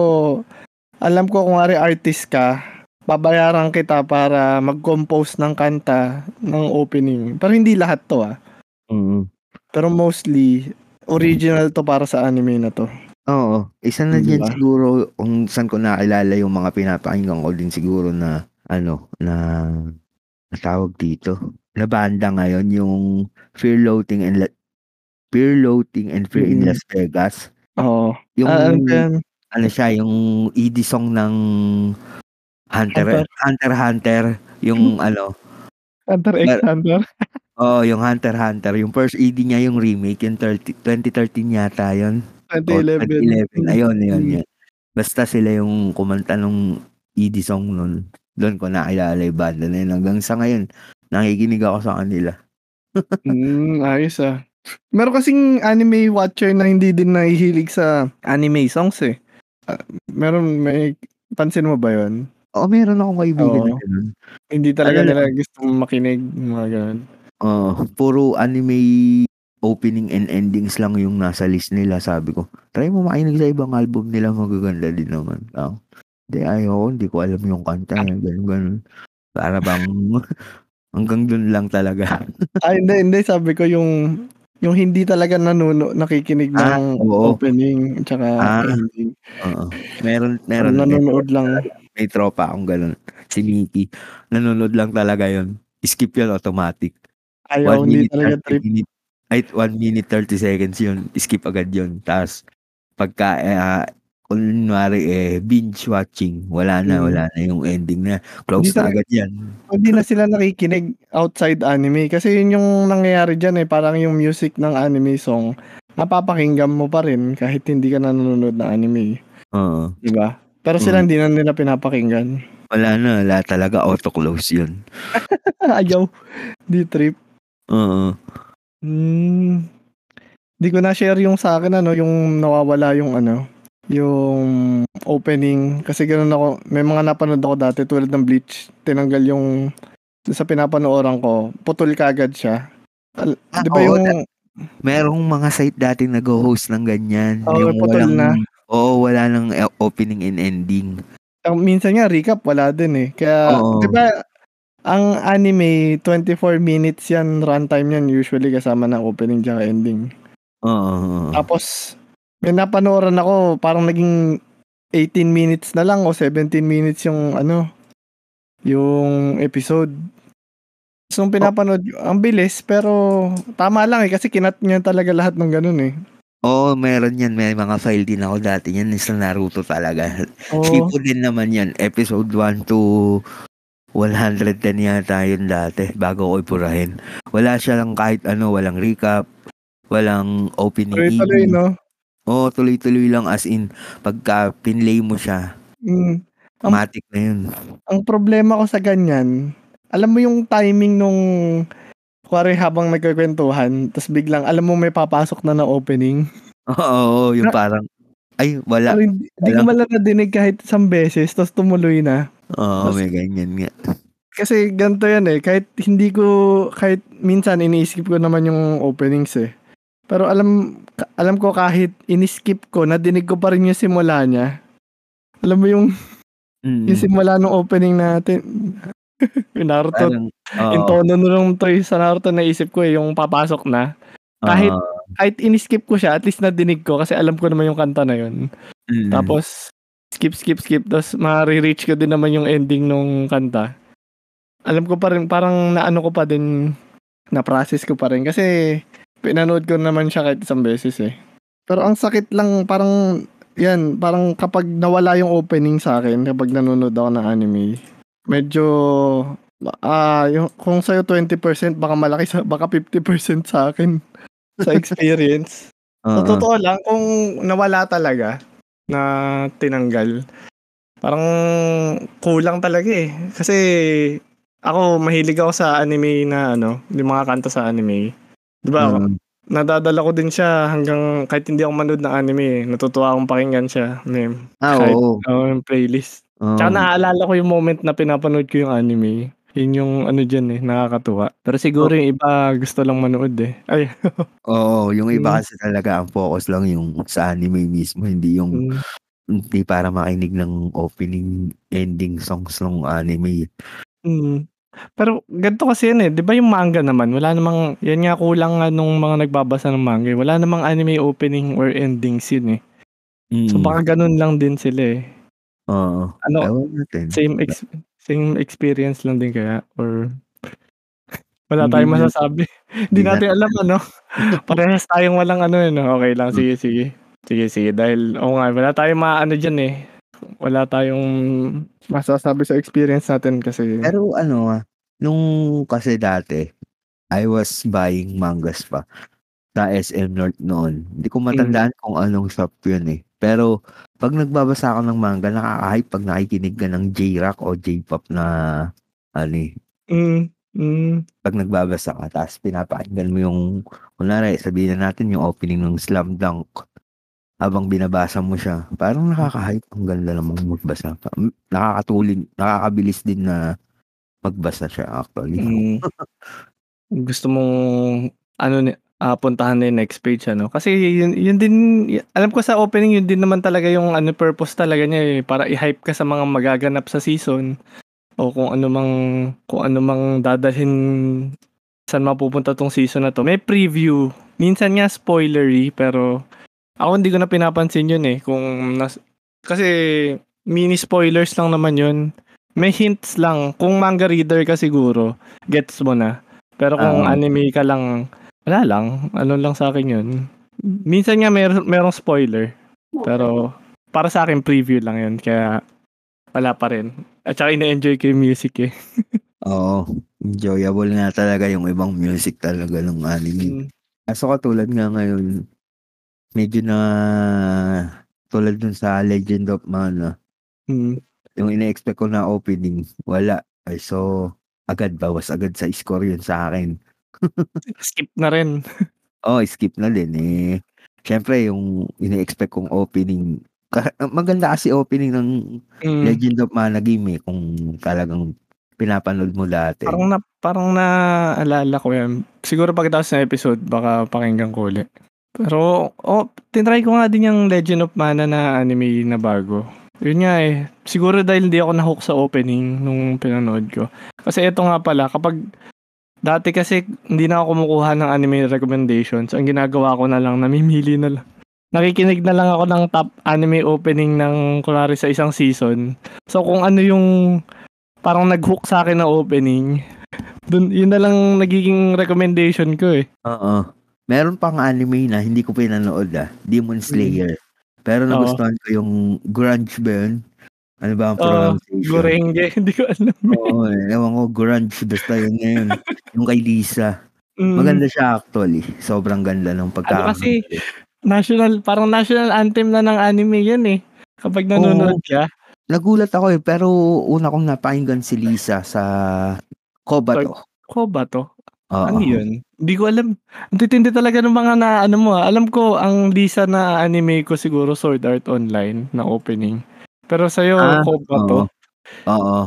alam ko kung ari artist ka, babayaran kita para mag-compose ng kanta ng opening. Pero hindi lahat to ah. Oo. Pero mostly, original to para sa anime na to. Oo. Isa na Di dyan ba? siguro kung saan ko nakilala yung mga pinapakinggan ko din siguro na ano, na natawag dito. Na banda ngayon yung Fear Loathing and La- Fear Loathing and Fear in Mm. Las Vegas. Oo. Yung ba yan? Ano siya, yung ED song ng Hunter Hunter. Hunter Hunter, yung ano, Hunter x Mer- Hunter. oh, yung Hunter Hunter, yung first ED niya yung remake, yung 30, 2013 yata yun. O, 2011. 2011. Ayun, ayun, Mm. yun. Basta sila yung kumanta nung ED song nun. Doon ko nakilala yung banda na yun. Hanggang sa ngayon, nakikinig ako sa kanila. Mm, ayos ah. Meron kasing anime watcher na hindi din nahihilig sa anime songs eh. Meron, may, pansin mo ba yon? Oo, meron akong kaibigan na Oo. ganun. Hindi talaga Ano nila gusto makinig, mga ganun. Oo, puro anime opening and endings lang yung nasa list nila, sabi ko. Try mo makinig sa ibang album nila, magaganda din naman. Oh. Hindi, ayoko, hindi ko alam yung kanta. Ganun, ganun. Para bang hanggang dun lang talaga. Ah, hindi, hindi. Sabi ko yung yung hindi talaga nanuno, nakikinig Ah, ng oo. opening tsaka Ah. ending. Oo. Meron, meron. May, nanonood lang. may tropa akong ganun. Si Mickey. Nanonood lang talaga yon Skip yun automatic. Ayaw, One hindi minute, talaga 30 trip. minute, ay, 1 minute 30 seconds yun. Skip agad yun. Tapos, pagka uh, kunwari eh binge watching, wala na, mm. wala na yung ending na. Close na agad yan. Hindi na sila nakikinig outside anime kasi yun yung nangyayari dyan eh. Parang yung music ng anime song, napapakinggan mo pa rin kahit hindi ka nanonood ng anime. Oo. Diba? Pero sila mm. hindi na nila pinapakinggan. Wala na, wala talaga auto-close yun. Ayaw. Di trip. Oo. Hmm. Di ko na-share yung sa akin ano, yung nawawala yung ano, yung opening. Kasi ganoon ako may mga napanood ako dati tulad ng Bleach. Tinanggal yung sa pinapanooran ko putol kagad siya. Al- ah, di ba yung merong mga site dati nag-host ng ganyan. Oh, yung putol walang, na. Oo wala nang e, opening and ending. Ang minsan nga recap wala din eh. Kaya oo. di ba ang anime 24 minutes yan runtime yan usually kasama ng opening at ending. Oo. Tapos may napanooran ako, parang naging 18 minutes na lang o 17 minutes yung ano, yung episode. So, pinapanood, oh. ang bilis, pero tama lang eh, kasi kinat niya talaga lahat ng ganun eh. Oo, oh, meron yan. May mga file din ako dati yan sa Naruto talaga. Oh. Tipo din naman yan. Episode 1 to 110 yata yun dati bago ko ipurahin. Wala siya lang kahit ano, walang recap, walang opening. Tuloy-tuloy, no? Oo, tuloy-tuloy lang as in pagka pinlay mo siya. Mm. Ang, matic na yun. Ang problema ko sa ganyan, alam mo yung timing nung kuwari habang nagkakwentuhan, tapos biglang alam mo may papasok na na opening. Oo, yung parang ay wala. Pero hindi, hindi ko man nadinig kahit isang beses, tapos tumuloy na. Oo, tas, may ganyan nga. Kasi ganito yan eh, kahit hindi ko, kahit minsan iniisip ko naman yung openings eh. Pero alam alam ko kahit iniskip ko, nadinig ko pa rin yung simula niya. Alam mo yung mm. yung simula ng opening natin. yung Naruto. Parang, uh, yung tono nung toy sa Naruto naisip ko eh, yung papasok na. Kahit uh, kahit iniskip ko siya, at least nadinig ko kasi alam ko naman yung kanta na yun. Mm. Tapos skip skip skip tapos ma-reach ko din naman yung ending nung kanta. Alam ko pa rin parang naano ko pa din na process ko pa rin kasi Pinanood ko naman siya kahit isang beses eh. Pero ang sakit lang, parang, yan, parang kapag nawala yung opening sa akin, kapag nanonood ako ng anime, medyo, ah, uh, yung, kung sa'yo 20%, baka malaki sa, baka 50% sa akin, sa experience. uh-huh. So, totoo lang, kung nawala talaga, na tinanggal, parang kulang talaga eh. Kasi, ako, mahilig ako sa anime na, ano, yung mga kanta sa anime. 'Di ba? Mm. Nadadala ko din siya hanggang kahit hindi ako manood ng anime, eh, natutuwa akong pakinggan siya, mem. Ah, kahit, oo. Oo, yung playlist. Um, Tsaka naaalala ko yung moment na pinapanood ko yung anime. Yun yung ano dyan eh, nakakatuwa. Pero siguro oh. yung iba gusto lang manood eh. Ay. Oo, yung iba hmm. kasi talaga ang focus lang yung sa anime mismo, hindi yung mm. hindi para makinig ng opening ending songs ng anime. Mm. Pero ganito kasi yan eh, 'di ba yung manga naman, wala namang yan nga kulang nga nung mga nagbabasa ng manga, eh. wala namang anime opening or endings yun eh. Mm. So baka ganun lang din sila eh. Oo. Ano, same ex- same experience lang din kaya or wala tayong masasabi. Hindi natin alam ano. Parehas tayong walang ano eh. No? Okay lang, sige, sige. Sige, sige. Dahil, oo nga, wala tayong maano dyan eh wala tayong masasabi sa experience natin kasi Pero ano, ah, nung kasi dati, I was buying mangas pa sa SM North noon. Hindi ko matandaan mm. kung anong shop yun eh. Pero pag nagbabasa ako ng manga, nakaka-hype pag nakikinig ka ng J-rock o J-pop na ano eh. Mm. Mm. Pag nagbabasa ka, tapos pinapakinggan mo yung, kunwari, sabihin na natin yung opening ng Slam Dunk habang binabasa mo siya, parang nakaka-hype. Ang ganda namang magbasa. Nakakatulin, nakakabilis din na magbasa siya actually. Mm. Gusto mong ano uh, puntahan na yung next page ano. Kasi yun, yun din alam ko sa opening yun din naman talaga yung ano purpose talaga niya eh, para i-hype ka sa mga magaganap sa season o kung ano mang kung ano mang dadalhin saan mapupunta tong season na to. May preview. Minsan nga spoilery pero ako hindi ko na pinapansin yun eh. Kung nas... Kasi mini spoilers lang naman yun. May hints lang. Kung manga reader ka siguro, gets mo na. Pero kung um, anime ka lang, wala lang. Ano lang sa akin yun. Minsan nga mer merong spoiler. Pero para sa akin preview lang 'yun kaya wala pa rin. At saka ine-enjoy ko yung music eh. Oo, enjoyable nga talaga yung ibang music talaga ng anime. Mm. Kaso katulad nga ngayon, medyo na tulad dun sa Legend of Mana, Mm. yung ine-expect ko na opening, wala. Ay, so, agad bawas agad sa score yun sa akin. Skip na rin. Oh, skip na din eh. Siyempre, yung ine-expect kong opening, maganda kasi opening ng Mm. Legend of Mana game eh, kung talagang pinapanood mo dati. Parang na parang naalala ko 'yan. Siguro pagkatapos ng episode baka pakinggan ko ulit. Pero oh, tinry ko nga din yung Legend of Mana na anime na bago. Yun nga eh. Siguro dahil hindi ako na-hook sa opening nung pinanood ko. Kasi ito nga pala, kapag dati kasi hindi na ako kumukuha ng anime recommendations. Ang ginagawa ko na lang, namimili na lang. Nakikinig na lang ako ng top anime opening ng kunwari sa isang season. So kung ano yung parang nag-hook sa akin na opening, dun, yun na lang nagiging recommendation ko eh. Oo. Meron pang anime na hindi ko pinanood ah, Demon Slayer. Pero nagustuhan ko yung grunge ba yun? Ano ba ang pronunciation? Gorenge, hindi ko alam. eh. Oo, eh, ewan ko, grunge, basta yun na yun. yung kay Lisa. Mm. Maganda siya actually. Sobrang ganda ng Ano pagkakanta. kasi, national, parang national anthem na ng anime yan eh. Kapag nanonood ka. Nagulat ako eh, pero una kong napakinggan si Lisa sa Kobato. Ko ba to? Oo. Ano yun? Hindi ko alam. Ang titindi talaga ng mga na ano mo ah. Alam ko, ang Lisa na anime ko siguro Sword Art Online na opening. Pero sa'yo, Ah, ko ba to? Oo.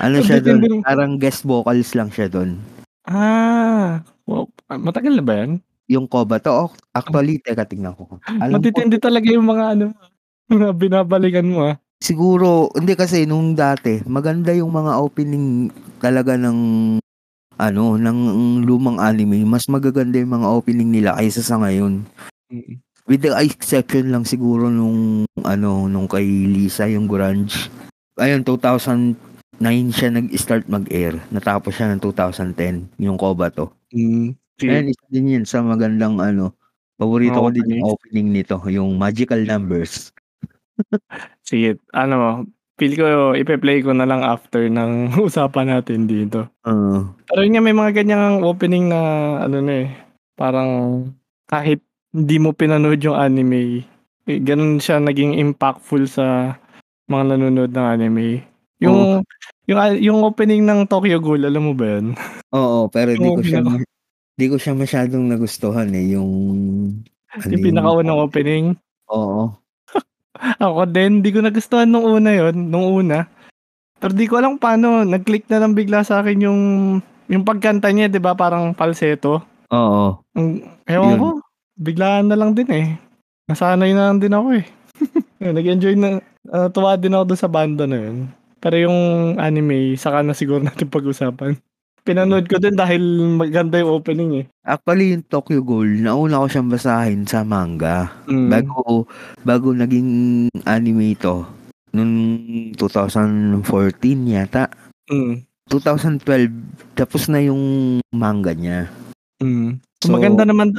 Ano Ang siya doon? Parang guest vocals lang siya doon. Ah, wow. Ah, matagal na ba yan? Yung Kobato, oh, actually, teka, tingnan ko. Alam ko, Matitindi talaga yung mga ano, mga binabalikan mo ah. siguro, hindi kasi nung dati, maganda yung mga opening talaga ng ano, ng lumang anime. Mas magaganda yung mga opening nila kaysa sa ngayon. With the exception lang siguro nung ano, nung kay Lisa, yung grunge. Ayun, 2009 siya nag-start mag-air. Natapos siya ng 2010, yung Kobato. Mm. Ayan, isa din yun sa magandang ano, paborito Mga ko din yung opening nito, yung Magical Numbers. Sige, ano, feel ko ipe-play ko na lang after ng usapan natin dito. Oo. Pero yun nga may mga ganyang opening na ano na eh, parang kahit hindi mo pinanood yung anime, eh, ganun siya naging impactful sa mga nanonood ng anime. Yung yung yung opening ng Tokyo Ghoul, alam mo ba yun? Oo, pero di ko siya pinaka- di ko siya masyadong nagustuhan eh, yung ano yung pinakaunang opening. Oo. Ako din, di ko nagustuhan nung una yon nung una. Pero di ko alam paano, nag-click na lang bigla sa akin yung yung pagkanta niya, 'di ba, parang falsetto. Oo. Ewan Yun. ko, biglaan na lang din eh. Nasanay na lang din ako eh. Nag-enjoy na, ah, tuwa din ako doon sa banda na yun. Pero yung anime, saka na siguro natin pag-usapan. Pinanood ko din dahil maganda yung opening eh. Actually, yung Tokyo Ghoul, nauna ko siyang basahin sa manga. Mm. Bago, bago naging anime ito, noong 2014 yata. Mm. 2012, tapos na yung manga niya. Mm. So, maganda naman,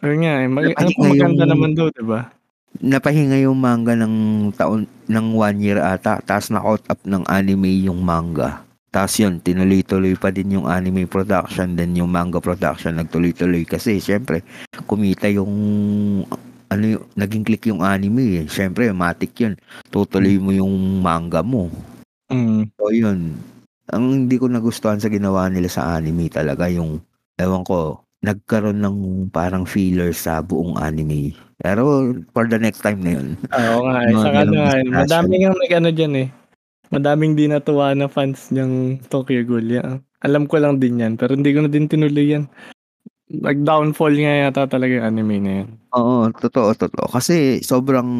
ayun nga eh, mag- ano maganda yung- naman daw, diba? Napahinga yung manga ng taon, ng one year ata, tapos na-out up ng anime yung manga. Tapos yun, tinuloy-tuloy pa din yung anime production, then yung manga production nagtuloy-tuloy kasi syempre, kumita yung ano yung, naging click yung anime eh. Syempre, matik yun. Tutuloy mo yung manga mo. Mm. So yun, ang hindi ko nagustuhan sa ginawa nila sa anime talaga yung, ewan ko, nagkaroon ng parang filler sa buong anime. Pero for the next time na yun. Oo nga, eh. Saka ano nga, eh, madaming ang nag-ano dyan eh. Madaming di natuwa na fans ng Tokyo Ghoul. Yan. Alam ko lang din yan, pero hindi ko na din tinuloy yan. Nag-downfall nga yata talaga yung anime na yan. Oo, totoo, totoo. Kasi sobrang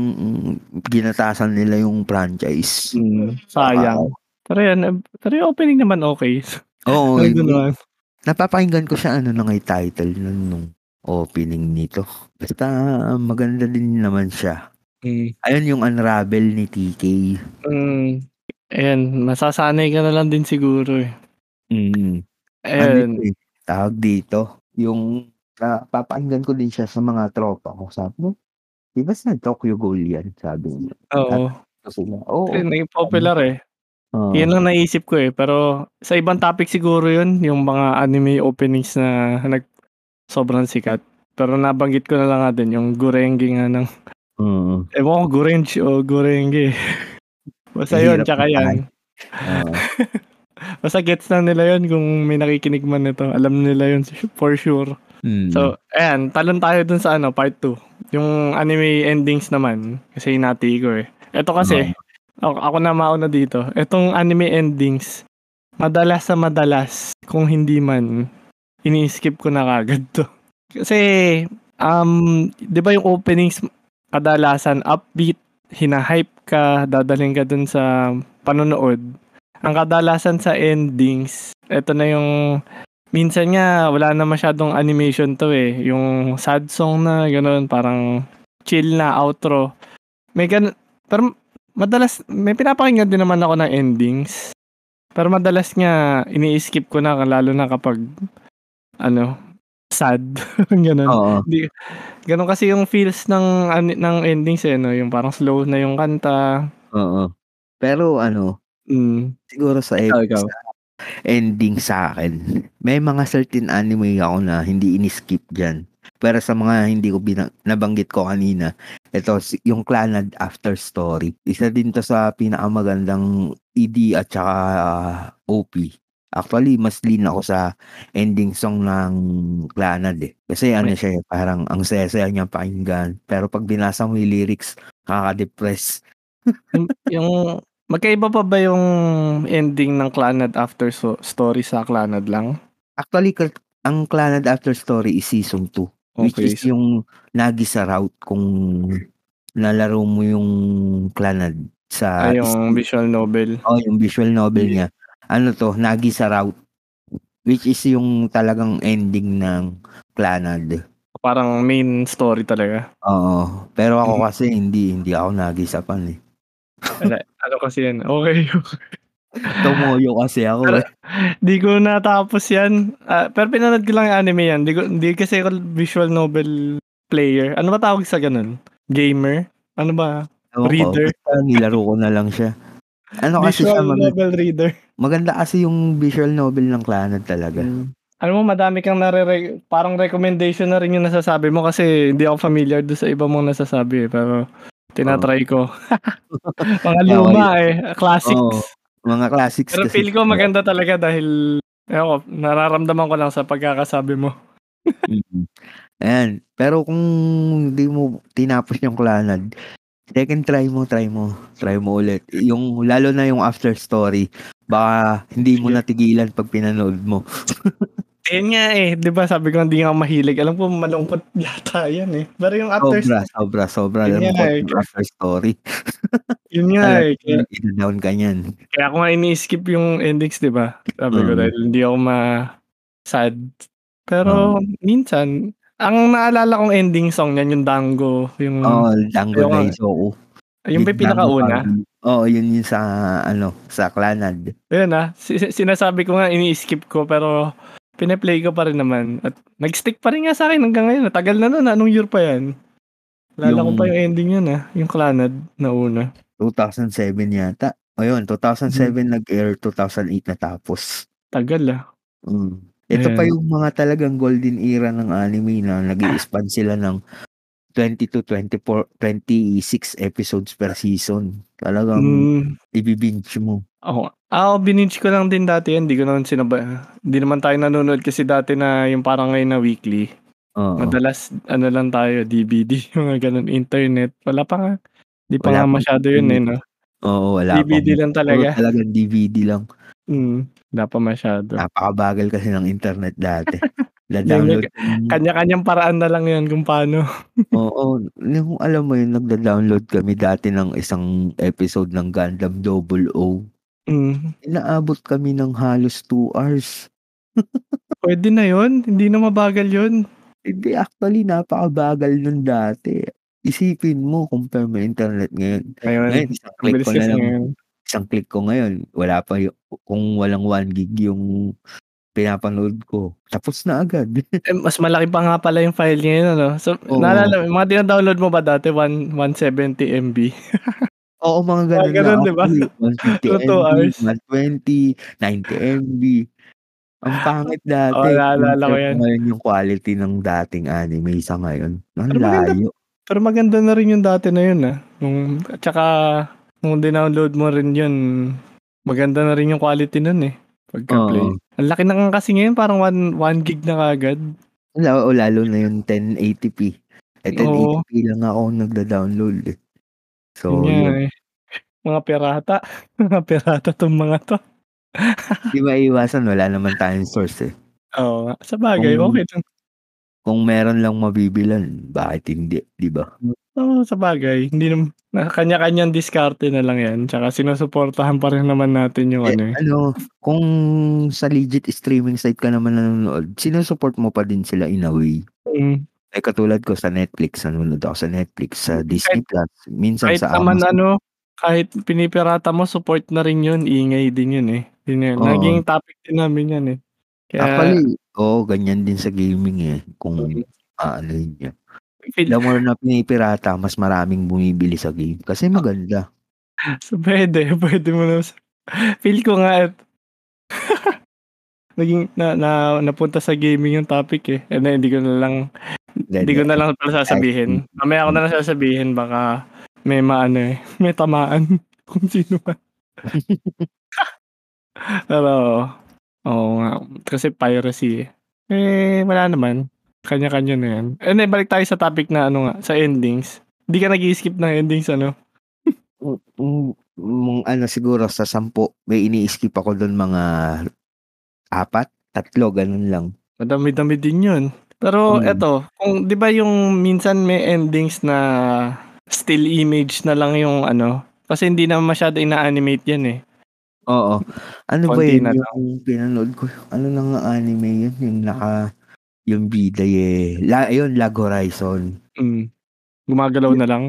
ginatasan nila yung franchise. Mm, sayang. Pero yan, pero yung opening naman okay. Oo, Ay, hindi- naman. napapakinggan ko siya ano na nga yung title nun, nung opening nito. Basta maganda din naman siya. Mm. Ayun yung Unravel ni TK. Mm. Ayan, masasanay ka na lang din siguro eh. Mm. Ayan. Ano eh, tawag dito, yung napapakinggan ko din siya sa mga tropa ko. Sabi mo, Di ba sa Tokyo Ghoul yan, sabi niya? Oo. Sila. Oo. Kasi naging popular eh. Oo. Yan ang naisip ko eh. Pero sa ibang topic siguro yun, yung mga anime openings na nag sobrang sikat. Pero nabanggit ko na lang nga din yung Gurenge nga ng Mm. ewan ko Gurenge o Gurenge. Basta yun, tsaka yan. Oo. Basta gets na nila yun kung may nakikinig man nito. Alam nila yun for sure. Mm. So, ayan, talon tayo dun sa ano, part 2. Yung anime endings naman, kasi hinati ko eh. Ito kasi, ako, ako na mauna dito. Itong anime endings, madalas sa madalas, kung hindi man, ini-skip ko na kagad to. Kasi, um, di ba yung openings, kadalasan upbeat, hinahype ka, dadalhin ka dun sa panonood. Ang kadalasan sa endings, ito na yung minsan nga wala na masyadong animation to eh. Yung sad song na gano'n, parang chill na outro. May gan pero madalas may pinapakinggan din naman ako ng endings. Pero madalas nga ini-skip ko na lalo na kapag ano sad ganun. Oo. Di, ganun kasi yung feels ng ng endings eh no, yung parang slow na yung kanta. Oo. Pero ano, Mm. siguro sa, Ikaw, ikaw. sa ending sa akin, may mga certain anime ako na hindi ini-skip dyan. Pero sa mga hindi ko bina- nabanggit ko kanina, ito yung Clanad After Story. Isa din to sa pinakamagandang ED at saka ah, OP. Actually, mas lean ako sa ending song ng Clanad eh. Kasi ano siya eh, parang ang saya-saya niya pakinggan. Pero pag binasa mo yung lyrics, nakaka-depress. yung, yung magkaiba pa ba yung ending ng Clanad after so, story sa Clanad lang? Actually, ang Clanad After Story is season 2. Which Okay. is yung Nagisa route kung nalaro mo yung Clanad sa Ay, yung visual novel. oh, yung visual novel niya. Ano to, Nagisa route. Which is yung talagang ending ng Clanad. Parang main story talaga. Oo. Pero ako Mm. kasi hindi, hindi ako Nagisa pan eh. Ano, kasi yan? Okay. Tomoyo kasi ako Pero- eh. di ko natapos yan. Ah, pero pinanood ko lang yung anime yan. Di, ko, di kasi ako visual novel player. Ano ba tawag sa ganun? Gamer? Ano ba? Ewan ko, reader. basta nilaro ko na lang siya. Ano kasi siya, Visual mag- novel reader. Maganda kasi yung visual novel ng Clanad talaga. Ano mo, madami kang nare parang recommendation na rin yung nasasabi mo kasi hindi ako familiar doon sa iba mong nasasabi eh, pero tinatry ko. Mga luma eh, classics. Oo. Mga classics pero feel ko maganda talaga dahil ewan ko, nararamdaman ko lang sa pagkakasabi mo. Mm. Ayan. Pero kung hindi mo tinapos yung Clanad, second try mo, try mo. Try mo ulit. Yung, lalo na yung after story, baka hindi mo natigilan pag pinanood mo. Ayun nga eh, di ba sabi ko hindi nga mahilig. Alam ko malungkot yata yan eh. Pero yung after, Sobra, sobra, sobra. Nga kung eh. yung after story. yun nga eh. Kaya, down ka niyan. kaya ako nga ini-skip yung endings, di ba? Sabi ko Mm. dahil hindi ako ma-sad. Pero minsan, ang naalala kong ending song niyan yung Dango. Yung, Oo, oh, Dango Yung- Daisoku. yung may pinakauna. Oo, yun yun sa, ano, sa Clanad. Yun ah, si- si- sinasabi ko nga ini-skip ko pero pinaplay ko pa rin naman. At nag-stick pa rin nga sa akin hanggang ngayon. Tagal na nun, anong year pa yan? Lala ko Yung- pa yung ending yun ah, yung Clanad na una. 2007 yata. O yun, 2007 Mm-hmm. nag-air, 2008 natapos. Tagal ah. Mm. Ito pa Ayan. yung mga talagang golden era ng anime na nag expand sila ng 20 to 24, 26 episodes per season. Talagang Mm, ibibinge mo. ako, ako bininge ko lang din dati yan. Hindi ko naman sinaba. Hindi naman tayo nanonood kasi dati na yung parang ngayon na weekly. Oo. Madalas ano lang tayo, DVD, mga ganun, internet. Wala pa nga. Di pa Wala nga pa masyado yun eh, no? Oo, wala DVD pa. lang talaga. Puro talagang DVD lang. Mm, wala pa masyado. Napakabagal kasi ng internet dati. Na-download. Kanya-kanyang paraan na lang yan kung paano. Oo. Yung alam mo yun, nagda-download kami dati ng isang episode ng Gundam Double O. Mm. Inaabot kami ng halos 2 hours. Pwede na yun. Hindi na mabagal yun. Hindi, actually, napakabagal nun dati. Isipin mo, compare mo internet ngayon. Ngayon, Ngayon, isang ang click ko na lang. ngayon. Isang click ko ngayon. Wala pa yung, kung walang 1 gig yung pinapanood ko, tapos na agad. Eh, mas malaki pa nga pala yung file ngayon, ano? So, Oo. naalala mga dina-download mo ba dati, 1 170 MB? Oo, mga Mga gano'n ganun, na di ba? ako, eh, 150 Two, two MB, hours. 120, 90 MB. Ang pangit dati, Oo, naalala ko yan. ngayon yung quality ng dating anime sa ngayon, ang Pero maganda layo. pero maganda na rin yung dati na yun, ah. Nung at saka nung dinownload mo rin yun, maganda na rin yung quality nun, eh, pagka-play. Oo. Ang laki na nga kasi ngayon, parang 1 1 gig na kaagad. Wala, o lalo na yung 1080p. Eh, Oo. 1080p lang ako nagda-download, eh. So, Yun yun. eh. Mga pirata, mga pirata 'tong mga 'to. Di maiiwasan, wala naman tayong source, eh. Oo nga, sabagay Kung okey lang. kung meron lang mabibilhan, bakit hindi, di ba? Oo, sabagay hindi nam na kanya-kanyang diskarte na lang yan, tsaka sinusuportahan pa rin naman natin yung Eh, ano, eh. ano, kung sa legit streaming site ka naman nanonood, sinusupport mo pa din sila in a way. Mm. Eh, katulad ko sa Netflix, nanonood ako sa Netflix, sa Disney Plus, minsan Kahit sa naman Amazon. ano, kahit pinipirata mo support na rin yun, ingay din yun, eh. Yun nga, Oo. naging topic din namin yan, eh. Kaya Actually, oo, ganyan din sa gaming, eh, kung Mm. aanuhin niyo. The more na pinipirata, mas maraming bumibili sa game kasi maganda. So, puwede, puwede mo na feel ko nga et naging na na napunta sa gaming yung topic, eh, and then hindi ko na lang hindi ko na lang pala sasabihin. Mamaya ko na lang sasabihin baka may maano, eh, may tamaan kung sino man. Pero, oo nga, kasi piracy, eh. Eh, wala naman, kanya-kanya na yan. And then balik tayo sa topic na ano nga, sa endings. Hindi ka nag-i-skip ng endings ano? Hmm, hmm, mong ano siguro sa 10 may ini-skip ako dun mga 4, 3, ganun lang. Madami-dami din yun. Pero Mm. eto, kung 'di ba yung minsan may endings na still image na lang yung ano, kasi hindi naman masyado ina-animate yan, eh. Oo. Ano ba Konti yun na yung pinanood ko, ano na nga anime yun, yung naka yung bida, eh, la ayun, Lag Horizon. Hmm. Gumagalaw na lang?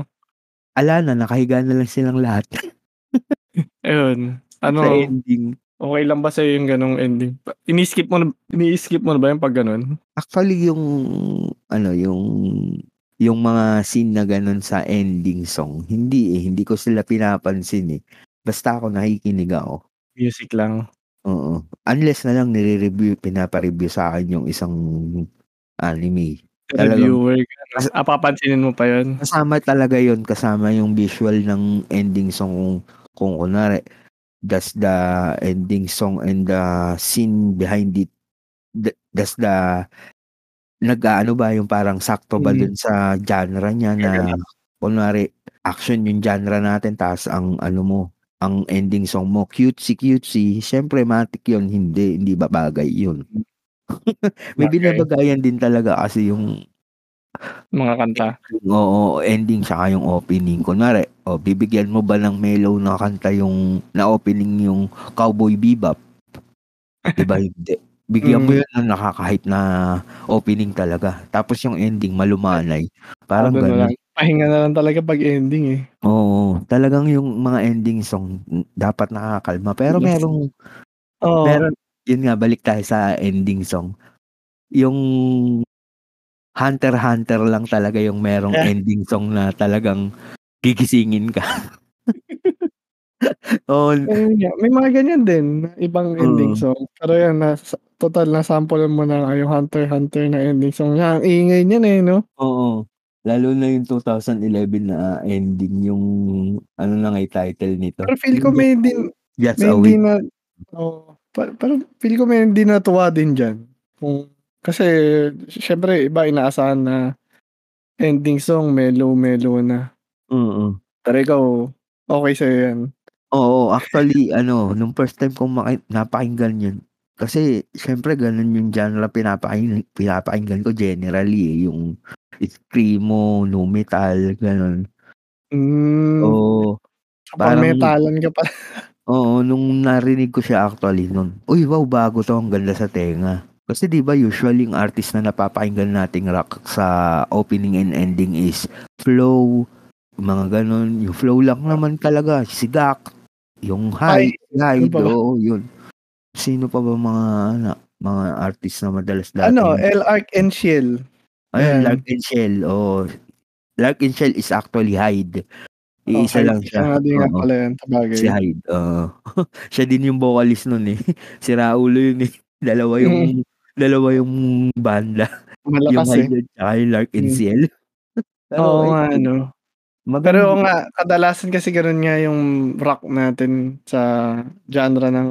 Ala na, nakahiga na lang silang lahat. Ayun, Sa ano ending. okey lang ba sa'yo yung gano'ng ending? Ini-skip mo na ini-skip mo na ba yun 'pag gano'n? Actually yung ano, yung yung mga scene na gano'n sa ending song, hindi, eh, hindi ko sila pinapansin, eh. Basta ako nakikinig ako. Music lang. Oo. Unless na lang nire-review pinapa-review sa'kin yung isang anime. Talagang Reviewer ka ah, papansinin mo pa yun? kasama talaga yun, kasama yung visual ng ending song kung kung kunwari, that's the ending song and the scene behind it, the that's the nag-aano ba, yung parang sakto ba Mm. dun sa genre niya na kunwari action yung genre natin ta's ang ano mo, ang ending song mo cutesy-cutesy, siyempre matic yun, hindi, hindi babagay yun. May Sabagay. binabagayan din talaga kasi yung Mga kanta? oo, ending tsaka yung opening. Kunwari, oh, bibigyan mo ba ng mellow na kanta yung na opening yung Cowboy Bebop? 'Di ba hindi. Bigyan mo Mm. yun ng nakaka-hype na opening talaga. Tapos yung ending malumanay, parang lang, gano'n. Pahinga na lang talaga 'pag ending, eh. Oo, talagang yung mga ending song m dapat nakakalma. Pero Yes. merong Oo. meron yun nga, balik tayo sa ending song. Yung Hunter Hunter lang talaga yung merong Eh. ending song na talagang gigisingin ka. Nga, may mga ganyan din na ibang ending Oo. song. Pero yan nasa total na-sample mo na yung Hunter Hunter na ending song. Ang ingay niyan, eh, 'no? Oo. Lalo na yung 2011 na ending, yung ano na nga title nito, Pero feel ko may din Just may hindi na oo, pa parang feel ko may hindi natuwa din diyan. Kung kasi siyempre iba inaasahan na ending song mellow-mellow na. Mm. Pero ikaw, okey sa'yo yan? Oo, actually ano, nung first time kong maki napakinggan yun, kasi siyempre gano'n yung genre pinapaking pinapakinggan ko generally, eh, yung screamo, nu metal, gano'n. Hmm. Oo, So, parang pang-metalan ka pala. Oo, nung narinig ko siya actually nun, "Uy, wow, bago 'to, ang ganda sa tenga." Kasi 'di ba usually yung artist na napapakinggan nating rock sa opening and ending is Flow, mga gano'n. Yung Flow lang naman talaga, si Gak, yung Ay, Hyde, si Hyde, yun pa ba? oo, yun. Sino pa ba mga ano, mga artist na madalas dati. Ano, El Arc and Shell. Ayun, Lark and Shell. Oh. Lark and Shell is actually Hyde. Iisa Okay, lang siya. nga din nga pala yan, sabagay. Si Hyde. oo. siya din yung vocalist nun eh. Si Raulo yun eh. Dalawa yung dalawa yung banda. yung Malakas eh. Hyde at yung Lark and Mm. Shell. Oo ay, nga, ano. maganda- Pero nga, kadalasan kasi gano'n nga yung rock natin sa genre ng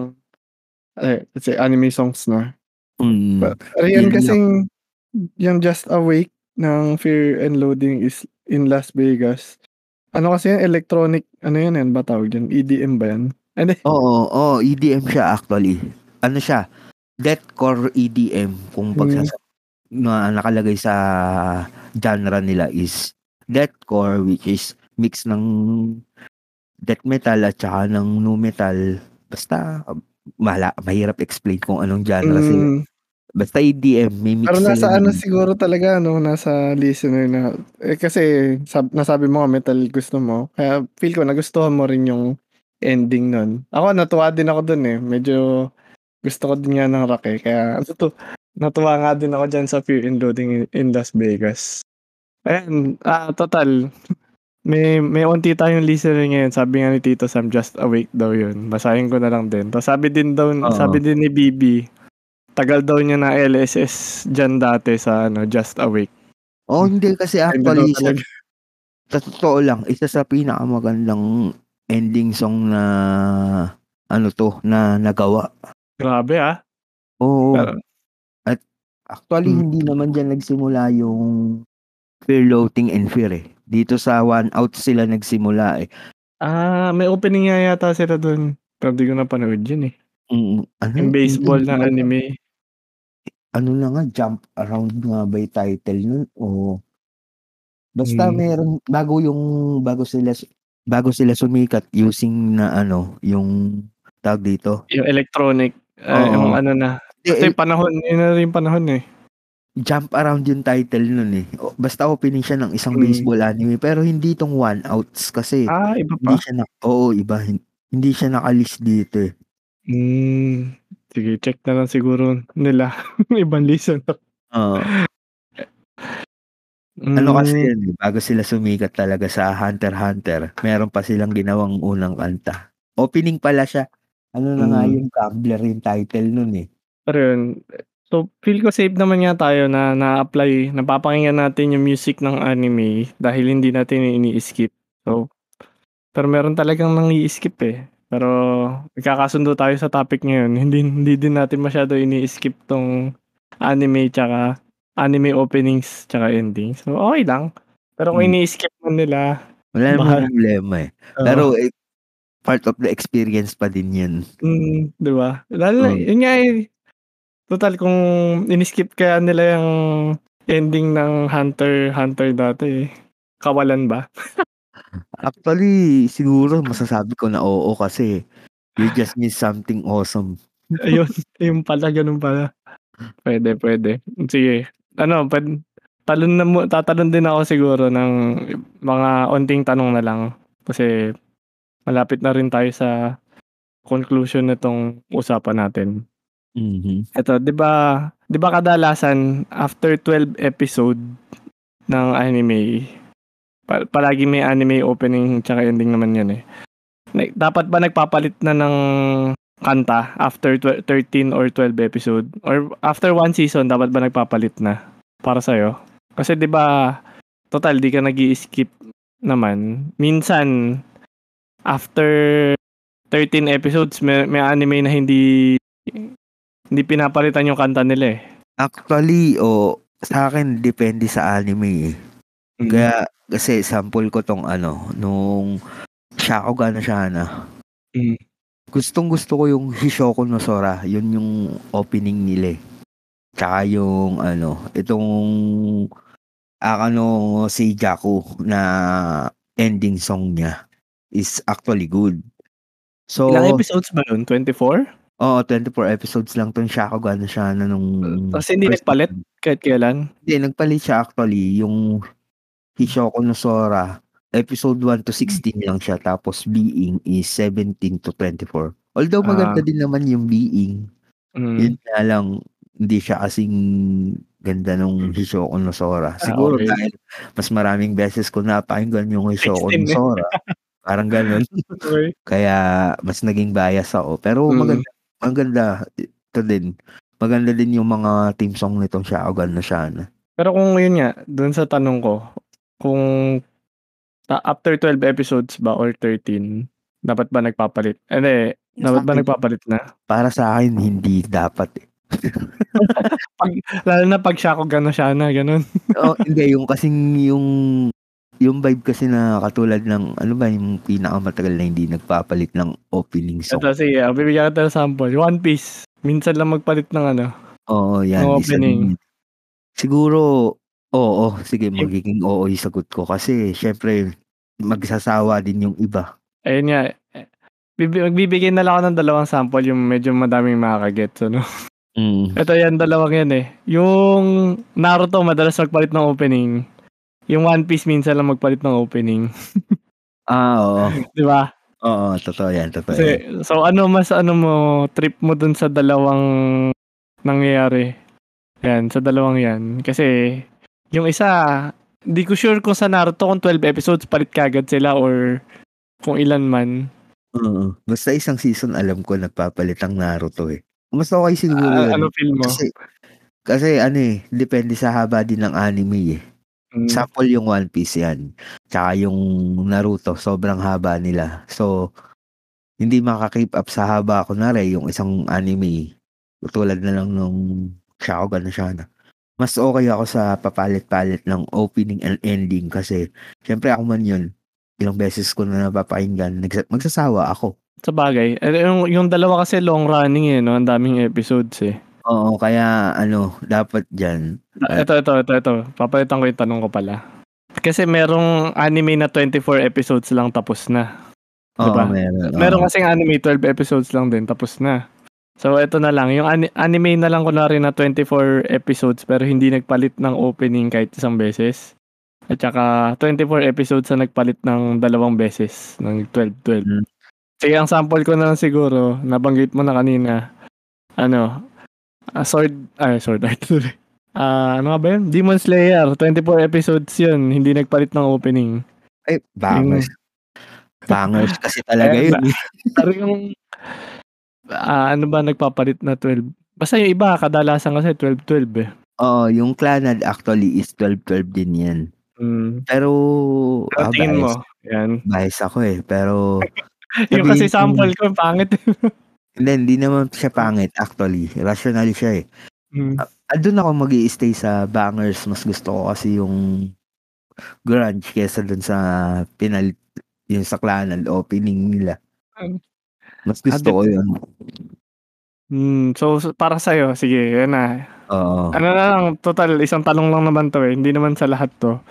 eh, let's say anime songs na. Mm. Pero yun Yun kasing yung Just Awake ng Fear and Loading is in Las Vegas. Ano kasi yan, electronic, ano yan yan ba tawag yan? EDM ba yan? Ano? Oo, oo, EDM siya actually. Ano siya? Deathcore EDM kung Mm. pagsasa na nakalagay sa genre nila is deathcore which is mix ng death metal at saka ng nu metal. Basta mahala, mahirap explain kung anong genre sila. Mm, Basta EDM, may mix pero nasa sila ano siguro talaga, no? Nasa listener na, eh kasi sab, nasabi mo nga metal gusto mo. Kaya feel ko nagustuhan mo rin yung ending nun. Ako natuwa din ako dun eh. Medyo gusto ko din nga ng rock eh. Kaya ano to, natuwa nga din ako dyan sa Fear and Loading in, in Las Vegas. Ayan, ah, total. May may unti tayong listener ngayon. Sabi nga ni Tito Sam, just awake daw yun. Basahin ko na lang din. Tapos sabi din daw, Oo. sabi din ni Bibi, tagal daw niya na LSS dyan dati sa ano, Just Awake. Oh, hindi kasi actually sa, sa totoo lang, isa sa pinakamagandang ending song na ano to, na nagawa. Grabe ah. Oo. Pero- Actually, Hmm. hindi naman dyan nagsimula yung Fear, Loathing, and Fear eh. Dito sa One Out sila nagsimula eh. Ah, may opening nga yata sila doon. Pero di ko napanood yun eh. Mm, ano, Yung baseball na anime. Ano na nga, Jump Around nga ba yung title nun? O basta Hmm. meron, bago yung, bago sila, bago sila sumikat using na ano, yung tawag dito. Yung electronic. Oo. yung ano na. Kasi eh, panahon, yun na rin panahon eh. Jump Around yung title nun eh. O, Basta opening siya ng isang Hmm. baseball anime pero hindi tong One Outs kasi Ah, iba hindi pa. siya na, oo, iba. hin- Hindi siya nakalist dito eh. Hmm. Sige, check na lang siguro nila. Ibang listener. Oo. Ano kasi Hmm. yun, eh, bago sila sumikat talaga sa Hunter Hunter, meron pa silang ginawang unang kanta. Opening pala siya. Ano na nga Mm. yung Gambler yung title nun eh. Pero yun, so feel ko safe naman nga tayo na na-apply, napapakinggan natin yung music ng anime dahil hindi natin ini-skip. So, pero meron talagang nang i-skip eh. Pero nagkakasundo tayo sa topic ngayon. Hindi hindi din natin masyado ini-skip tong anime tsaka anime openings tsaka endings. So okay lang. Pero kung Hmm. ini-skip man nila, Wala namang problema eh. uh, Pero eh, part of the experience pa din yun. Mm, 'di ba? Lalo Mm. yun nga eh. Total kung in-skip kaya nila yung ending ng Hunter Hunter dati eh. Kawalan ba? Actually, siguro masasabi ko na oo kasi you just miss something awesome. Ayun, yung pala ganun pala. Pwede, pwede. Sige. Ano, pwede, talon na mo, tatalon din ako siguro ng mga onting tanong na lang kasi malapit na rin tayo sa conclusion nitong usapan natin. Mhm. Eto, 'di ba? 'Di ba kadalasan after 12 episode ng anime, pa- palagi may anime opening tsaka ending naman 'yan eh. Like, dapat ba nagpapalit na ng kanta after tw- 13 or 12 episode or after one season dapat ba nagpapalit na para sa Kasi 'di ba total di ka nag-skip naman. Minsan after 13 episodes may, may anime na hindi hindi pinapalitan yung kanta nila eh. Actually, o sa akin depende sa anime eh. Mm. Kaya kasi sample ko tong ano, nung Shakugan na siya na. Mm. Gustong gusto ko yung Hishoku no Sora. Yun yung opening nila eh. Tsaka yung ano, itong Akano Seijaku na ending song niya is actually good. So, Ilang episodes ba yun? 24? Oo, 24 episodes lang tong Shakugan na siya na nung... Tapos hindi first nagpalit? Kahit kailan? Hindi, nagpalit siya actually. Yung Hishoku no Sora, episode 1 to 16 lang siya. Tapos Being is 17 to 24. Although maganda Ah. din naman yung Being. Mm. Yun nga lang, hindi siya kasing ganda nung Hishoko no Sora. Ah, Siguro okey. dahil mas maraming beses ko napakinggan yung Hishoko 16 no. Sora, parang. Okey. Kaya mas naging bias ako. Pero Mm. maganda maganda ito din, maganda din yung mga theme song nitong Shaogan no Shana. Pero kung yun nga, dun sa tanong ko, kung ta after 12 episodes ba or 13, dapat ba nagpapalit? Hindi, dapat ba nagpapalit na? para sa'kin hindi dapat, eh. 'Pag lalo na 'pag Shakugan no Shana, gano'n. Oo, hindi yung kasing yung yung vibe kasi na katulad ng ano ba yung pinakamatagal na hindi nagpapalit ng opening song. Ito sige, ah, bibigyan kita ng sample, One Piece, minsan lang magpalit ng ano, Oo, yan ng isa opening. din. Siguro, oo, sige magiging oo yung sagot ko kasi siyempre magsasawa din yung iba. Ayun nga, eh, bibi magbibigay na lang ako ng dalawang sample yung medyo madaming makaka-gets ano. Mm. Ito yan, dalawang yan eh. Yung Naruto madalas magpalit ng opening. Yung One Piece minsan lang magpalit ng opening. Ah, oo. 'Di ba? Oo, totoo yan, totoo Kasi, yan. so ano mas ano mo, trip mo dun sa dalawang nangyayari? Yan, sa dalawang yan. Kasi, yung isa, di ko sure kung sa Naruto kung 12 episodes palit kagad sila or kung ilan man. Oo. Basta isang season alam ko nagpapalit ang Naruto eh. Mas okay siguro yun. ano feel mo? Kasi, kasi ano eh, depende sa haba din ng anime eh. Mm. Sample yung One Piece yan. Tsaka yung Naruto, sobrang haba nila. So, hindi makaka-keep up sa haba. Kunwari, yung isang anime, tulad na lang nung Shaogan na Shana. Mas okay ako sa papalit-palit ng opening and ending kasi syempre ako man yun, ilang beses ko na napapakinggan, magsasawa ako. Sa bagay. Eh, Yung, yung dalawa kasi long running eh, no? Ang daming episodes eh. Oo, kaya ano, dapat dyan. Ah, Ito, ito, ito, ito. Papalitan ko yung tanong ko pala. Kasi merong anime na 24 episodes lang tapos na. Oo, Diba? meron. oo. Meron kasing anime 12 episodes lang din tapos na. So ito na lang, yung ani- anime na lang kunwari na 24 episodes pero hindi nagpalit ng opening kahit isang beses. At saka 24 episodes na nagpalit ng dalawang beses ng 12-12. Mm. Sige, ang sample ko na lang siguro, nabanggit mo na kanina, ano, ah, sword, ay, sword art. Ah, ano nga ba yun? Demon Slayer, 24 episodes yun, hindi nagpalit ng opening. Ay, bangers. Bangers kasi talaga Eh, yun. Pero yung, ah, ano ba nagpapalit na 12? Basta yung iba, kadalasan kasi 12-12 eh. Oo, yung Clanad actually is 12-12 din yan. Mm. Pero, Pero ah, tingin mo, bias, yan. bias ako eh. Pero, yung kasi sample ko, pangit. hindi, hindi naman siya pangit actually. Rational siya eh. mm. Ah, doon ako mag stay sa bangers. Mas gusto ko kasi yung grunge kesa dun sa pinalit yung sa Clanad opening nila. Um, Mas gusto ah, ko yun. Mm, so, para sa'yo, sige, yan na. Oo. Ano na lang, total, isang tanong lang naman to eh. Hindi naman sa lahat to.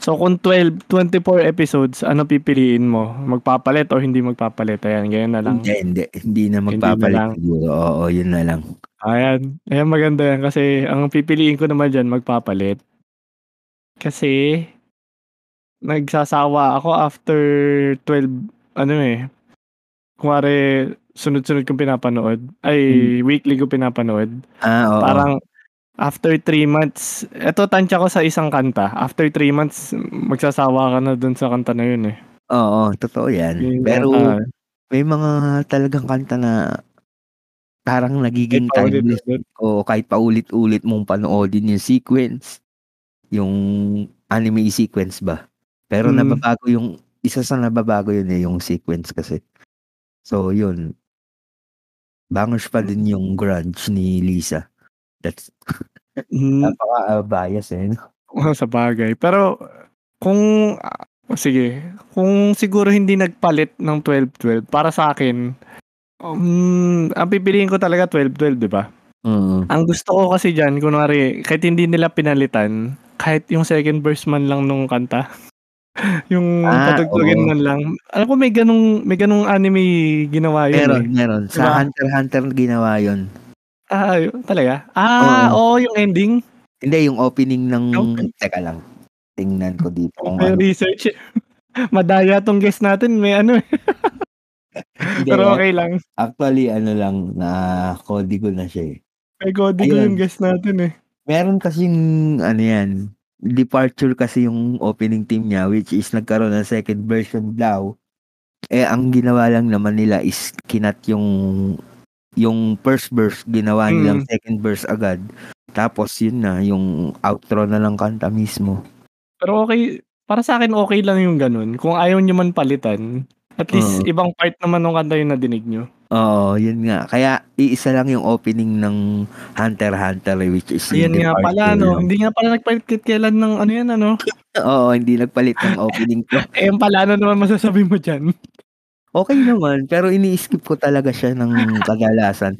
So, kung 12, 24 episodes, ano pipiliin mo? Magpapalit o hindi magpapalit? Ayan, ganyan na lang. Hindi, hindi. Hindi na Hindi na magpapalit lang. siguro. Oo, yun na lang. Ayan. Ayan, maganda yan. Kasi, ang pipiliin ko naman dyan, magpapalit. Kasi, nagsasawa ako after 12, ano eh, kumari, sunod-sunod kong pinapanood. Ay, weekly ko pinapanood. Ah, oo. Parang, after 3 months, eto tansya ko sa isang kanta. After 3 months, magsasawa ka na dun sa kanta na yun eh. Oo, totoo yan. Yung Pero, kanta, may mga talagang kanta na parang nagiging kahit timeless. paulit-ulit. O kahit paulit-ulit mong panoodin yung sequence, yung anime sequence ba. Pero Mm. nababago yung, isa sa nababago yun eh, yung sequence kasi. So, yun. Bangers pa din yung grunge ni Lisa. That's, Mm, napaka-bias eh. no? Oo, sa bagay. Pero, kung, ah, sige, kung siguro hindi nagpalit ng 12-12, para sa akin, um, ang pipiliin ko talaga 12-12, di ba? Mm. Ang gusto ko kasi dyan, kunwari, kahit hindi nila pinalitan, kahit yung second verse man lang nung kanta, yung Ah, patugtugin man lang. Alam ko may ganung, may ganung anime ginawa yun Meron, eh. meron. Sa Diba? Hunter Hunter ginawa yun. Ah, yun, talaga? Ah, oo, yung ending. Hindi, yung opening ng... Okay. Teka lang. Tingnan ko dito kung May ano. research. Madaya tong guest natin, may ano eh. Hindi, Pero okay lang. Actually, ano lang, na kodigo na siya eh. Kay Cody ko yung guest natin eh. Meron kasing ano yan, departure kasi yung opening team niya which is nagkaroon ng second version daw. Eh ang ginawa lang naman nila is kinat yung yung first verse ginawa nilang Mm. second verse agad. Tapos yun na yung outro na lang kanta mismo. Pero okay, para sa akin okay lang yung ganun. Kung ayaw nyo man palitan, at least Oo. ibang part naman ng kanta yung nadinig nyo. Oo, yun nga. Kaya iisa lang yung opening ng Hunter Hunter which is Ayan yung nga pala, departure no? lang. Hindi nga pala nagpalit kailan ng ano yan, ano? Oo, hindi nagpalit ng opening ko. Eh, yung pala, ano naman masasabi mo dyan? Okay naman, pero ini-skip ko talaga siya ng kadalasan.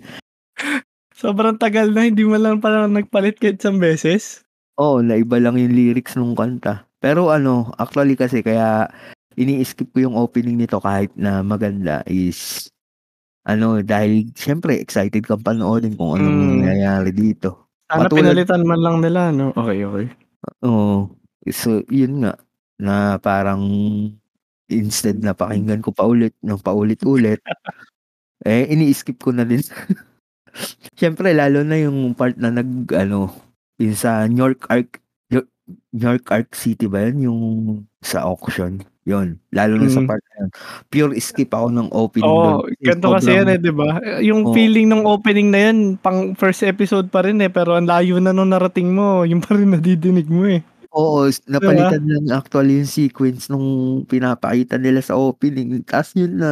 Sobrang tagal na, hindi mo lang pala nagpalit kahit isang beses. Oo, naiba lang yung lyrics nung kanta. Pero ano, actually kasi kaya ini-skip ko yung opening nito kahit na maganda is ano, dahil syempre excited kang panoorin kung anong Mm. nangyayari dito. Sana Patulad- pinalitan man lang nila, no? Okay, okay. Oo. So, yun nga, na parang instead na pakinggan ko pa ulit, ng paulit-ulit, eh, ini-skip ko na din. Siyempre, lalo na yung part na nag, ano, yung sa New York Arc, New York Arc City ba yun? Yung sa auction. Yun. Lalo na sa Mm. part na yun. Pure skip ako ng opening Oo, oh, ganito kasi yan eh, di ba? Yung Oo. feeling ng opening na yan, pang first episode pa rin eh, pero ang layo na nung narating mo, yung pa rin nadidinig mo eh. Oo, napalitan lang actually yung sequence nung pinapakita nila sa opening. Tapos yun na.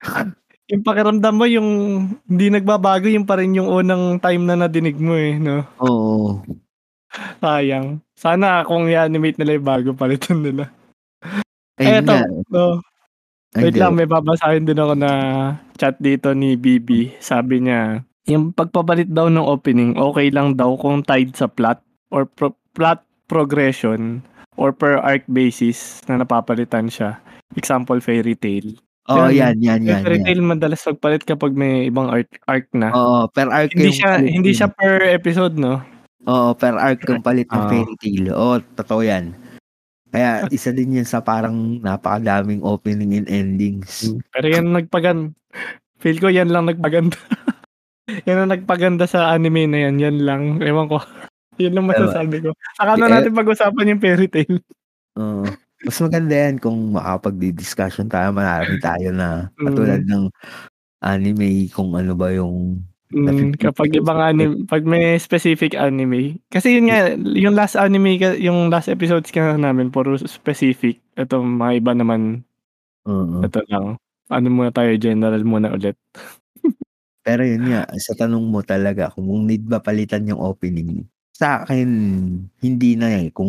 Yung pakiramdam mo, yung hindi nagbabago, yung pa rin yung unang time na nadinig mo eh, no? Oo. Sayang. Sana kung i-animate nila yung bago, palitan nila. Ayun eto, no, Ay, Wait lang, may babasahin din ako na chat dito ni Bibi. Sabi niya, yung pagpapalit daw ng opening, okay lang daw kung tied sa plot or pro- plot progression or per arc basis na napapalitan siya. Example, fairy tale. Oo, Yan. yan, yan, yan. fairy yan. tale madalas magpalit kapag may ibang arc, arc na. Oo, per arc hindi siya palit hindi siya per episode, no? Oo, per arc yung palit ng Oo. fairy tale. Oo, totoo yan. Kaya isa din yan sa parang napakadaming opening and endings. Pero yan nagpagan feel ko yan lang nagpaganda. yan ang nagpaganda sa anime na yan. Yan lang. Ewan ko. Yun lang masasabi ko. Saka na Eh, natin pag-usapan yung fairy tale. Oo. mas maganda yan kung makapag-discussion tayo, marami tayo na katulad ng anime kung ano ba yung Mm, kapag ibang anime, pag may specific anime. Kasi yun nga, yung last anime, yung last episodes ka namin, puro specific. Ito, mga iba naman, Oo. ito lang. Ano muna tayo, general muna ulit. Pero yun nga, sa tanong mo talaga, kung need ba palitan yung opening, sa akin, hindi na eh, kung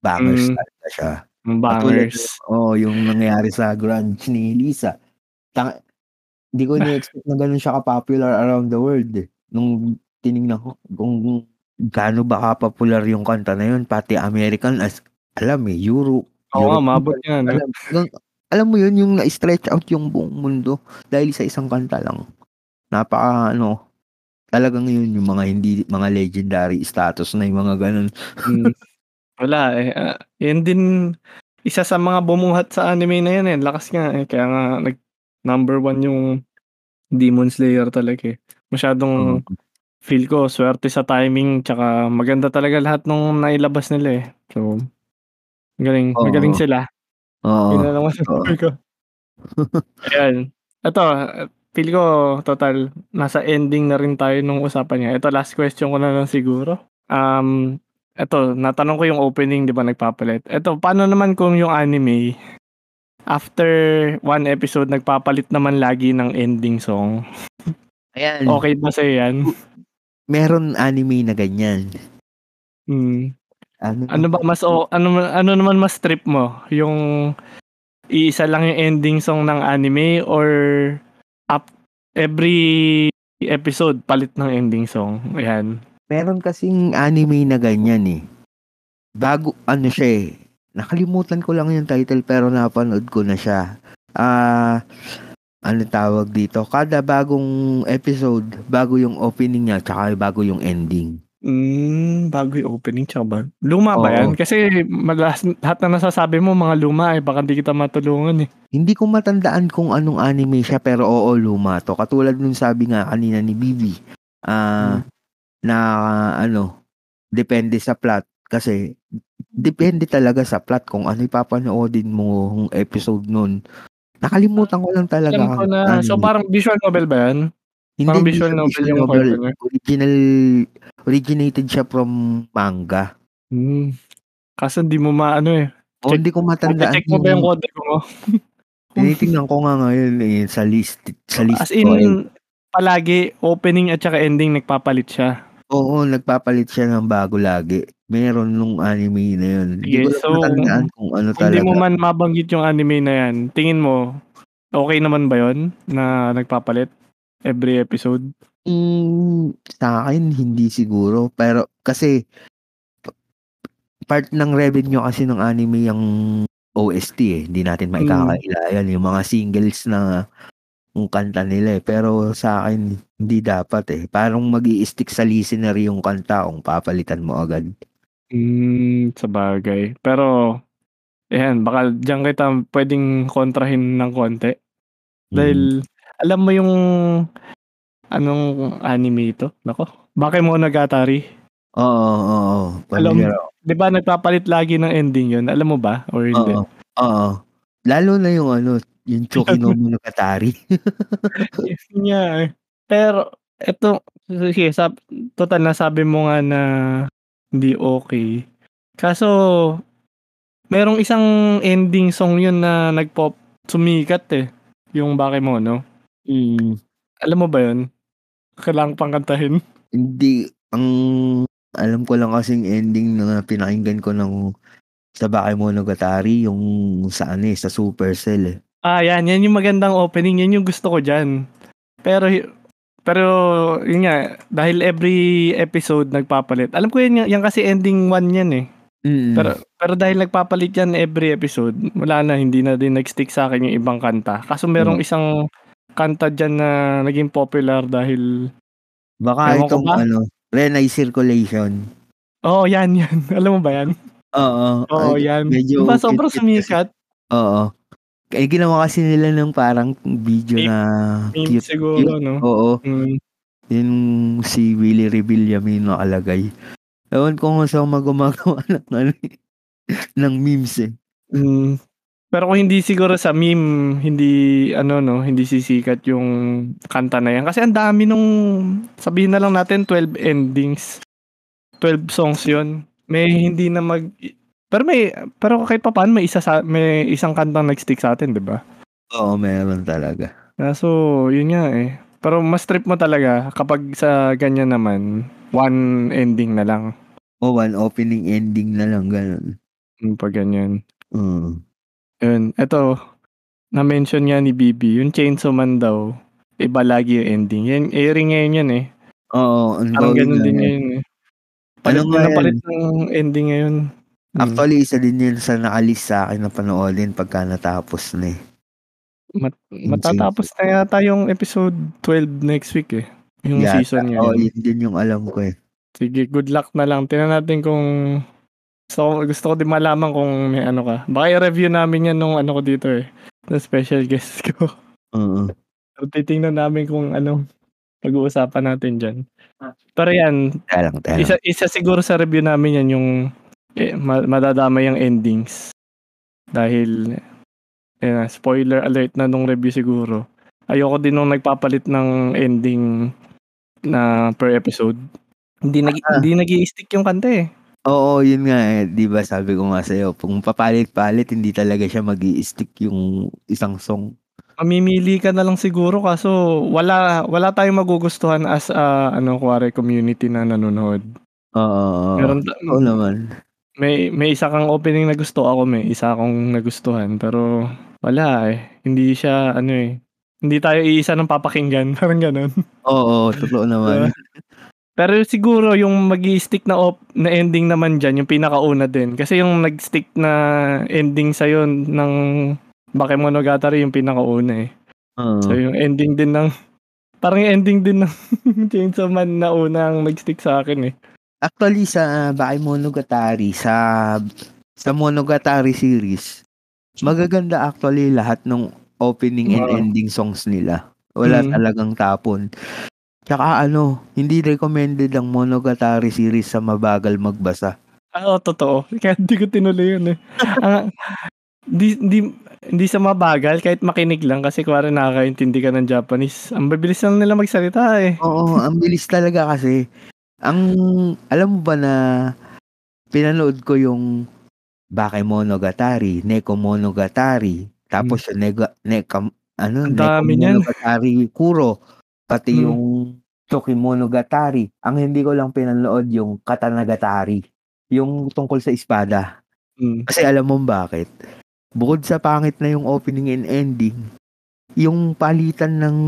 bangers Mm. talaga siya. Yung Katulad bangers. Oo, oh, yung nangyayari sa grunge ni Lisa. Tang hindi ko ni-expect na gano'n siya ka-popular around the world eh. Nung tiningnan ko kung gaano ba ka-popular yung kanta na yun, pati American as alam eh, Euro. Oo nga, Europe, mabot nga. No? Alam, hanggang- alam mo yun, yung na-stretch out yung buong mundo dahil sa isang kanta lang. Napaka ano, talagang yun yung mga hindi mga legendary status na yung mga ganun. Mm. Wala eh. Ah, yan din, isa sa mga bumuhat sa anime na yan eh. Lakas nga eh. Kaya nga, nag, number one yung Demon Slayer talaga eh. Masyadong, feel ko, swerte sa timing, tsaka maganda talaga lahat nung nailabas nila eh. So, magaling, Oo. magaling sila. Oo. Yun na lang masasabi ko. Ayan. Ito, feel ko, total, nasa ending na rin tayo nung usapan niya. Ito, last question ko na lang siguro. Um, ito, natanong ko yung opening, di ba, nagpapalit. Ito, paano naman kung yung anime, after one episode, nagpapalit naman lagi ng ending song? Ayan, Okay ba sa'yo yan? meron anime na ganyan. Hmm. Ano, Ano ba mas o ano ano naman mas trip mo? Yung iisa lang yung ending song ng anime or up every episode palit ng ending song? Ayan. Meron kasing anime na ganyan eh. Bago, ano siya eh. Nakalimutan ko lang yung title pero napanood ko na siya. Ah, ano tawag dito? Kada bagong episode, bago yung opening niya, tsaka bago yung ending. Mm, bago yung opening tsaka ba? Luma ba Oo. yan? Kasi malas, lahat na nasasabi mo mga luma eh. Baka hindi kita matulungan eh. Hindi ko matandaan kung anong anime siya pero oo, luma to. Katulad nung sabi nga kanina ni Bibi. ah, na ano, depende sa plot kasi depende talaga sa plot kung ano ipapanoodin mong episode nun. Nakalimutan ko lang talaga Alam ko kung na. So parang visual novel ba yan? Hindi, parang hindi visual novel yung novel. Original, originated siya from manga. Hmm. Kaso hindi mo maano eh. O, hindi ko matandaan Check mo ba yung kode ko? Tinitingnan ko nga ngayon eh, sa list, sa list As ko. eh. in, palagi, opening at saka ending, nagpapalit siya. Oo, nagpapalit siya ng bago lagi. Meron nung anime na yun. Hindi Sige, ko lang so, matandaan kung ano Kung hindi talaga. mo man mabanggit yung anime na yan, tingin mo, okay naman ba yon na nagpapalit every episode? Mm, sa akin, hindi siguro. Pero, kasi, part ng revenue kasi ng anime yung OST eh. Hindi natin maikakaila yan. Yung mga singles na yung kanta nila eh. Pero sa akin, hindi dapat eh. Parang mag stick sa listener yung kanta kung papalitan mo agad. Hmm, sa bagay. Pero, ayan, baka diyan kita pwedeng kontrahin ng konti. Dahil, alam mo yung, anong anime ito? Nako, Bakemonogatari. Oo, oo, oo. Alam- Pamilyar ako. Di ba nagpapalit lagi ng ending yun? Alam mo ba? Or hindi? Oo, oo. Lalo na yung ano, yung Chucky no Monogatari. Yun nga eh. Pero, eto, sige, sab, total na sabi mo nga na hindi okay. Kaso, merong isang ending song yun na nagpop, sumikat eh. Yung Bakemono. Mm. Alam mo ba yun? Kailangan pang kantahin. Hindi, ang alam ko lang kasing ending na pinakinggan ko ng sa Bakemonogatari, yung sa ano eh, sa Supercell eh. Ah, yan. Yan yung magandang opening. Yan yung gusto ko dyan. Pero, pero, yun nga, dahil every episode nagpapalit. Alam ko yan, yan kasi ending one yan eh. Mm. Pero, pero dahil nagpapalit yan every episode, wala na, hindi na din nag-stick sa akin yung ibang kanta. Kaso merong Mm. isang kanta dyan na naging popular dahil, Baka itong ba? ano, Renai Circulation. oh, yan, yan. Alam mo ba yan? Oo. Oo, ay, yan. Medyo Diba sobrang sumikat? Oo. Eh, ginawa kasi nila ng parang video na Meme cute. siguro, cute. no? Oo. Mm. Yung si Willie Rebillame nakalagay. Ewan ko kung saan magumagawa ng, ano, eh, ng memes eh. Mm. Pero kung hindi siguro sa meme, hindi ano no, hindi sisikat yung kanta na yan. Kasi ang dami nung, sabihin na lang natin 12 endings. 12 songs yon May hindi na mag, pero may, pero kahit pa paano, may, isa sa, may isang kantang nag-stick sa atin, di ba? Oo, meron talaga. So, yun nga eh. Pero mas trip mo talaga kapag sa ganyan naman, one ending na lang. O, one opening ending na lang, ganun. Yung pag ganyan. Mm. Yun, eto, na-mention nga ni Bibi, yung Chainsaw Man daw, iba lagi yung ending. Yan, airing ngayon yan eh. Oo, ang Parang ganun din yan. ngayon eh. Palit Ano na napalit ng ending ngayon. Hmm. Actually, isa din yun sa nakalis sa akin na panoodin pagka natapos na eh. Mat- matatapos na yata yung episode 12 next week eh. Yung Yata. season niya. Oo, yun din yung alam ko eh. Sige, good luck na lang. Tingnan natin kung gusto ko, gusto ko din malaman kung may ano ka. Baka i-review namin yan nung ano ko dito eh. Na special guest ko. Oo. So, titingnan namin kung ano pag-uusapan natin dyan. Pero yan, Kaya lang, kaya lang. isa, isa siguro sa review namin yan yung eh, ma- madadama yung endings. Dahil, eh, spoiler alert na nung review siguro. Ayoko din nung nagpapalit ng ending na per episode. Hindi nag Ah. hindi nag-i-stick yung kanta eh. Oo, yun nga eh. Di ba sabi ko nga sa'yo, kung papalit-palit, hindi talaga siya mag stick yung isang song. Mamimili ka na lang siguro kaso wala wala tayong magugustuhan as a ano kuwari community na nanonood. Oo. Meron Oo naman. may may isa kang opening na gusto ako may isa akong nagustuhan pero wala eh. Hindi siya ano eh. Hindi tayo iisa ng papakinggan parang ganun. Oo, totoo naman. Pero siguro yung magi stick na op, na ending naman diyan yung pinakauna din kasi yung nag-stick na ending sa ng Bakemonogatari yung pinakauna eh. Oo. So yung ending din ng parang yung ending din ng Chainsaw Man na unang nag-stick sa akin eh. Actually, sa Bakemonogatari, sa sa Monogatari series, magaganda actually lahat ng opening and ending songs nila. Wala Mm. talagang tapon. Tsaka ano, hindi recommended ang Monogatari series sa mabagal magbasa. Ah, oo, totoo. Kaya hindi ko tinuloy yun eh. Ah, di, di, hindi sa mabagal, kahit makinig lang kasi kuwari nakakaintindi ka ng Japanese. Ang bibilis lang nila magsalita eh. Oo, ang bilis talaga kasi. Ang, alam mo ba na pinanood ko yung Bakemonogatari, Nekomonogatari, tapos yung Nega, Neka, ano. Nekomonogatari Kuro, pati Hmm. yung Tsukimonogatari. Ang hindi ko lang pinanood yung Katanagatari, yung tungkol sa espada. Mm. Kasi alam mo bakit? Bukod sa pangit na yung opening and ending, yung palitan ng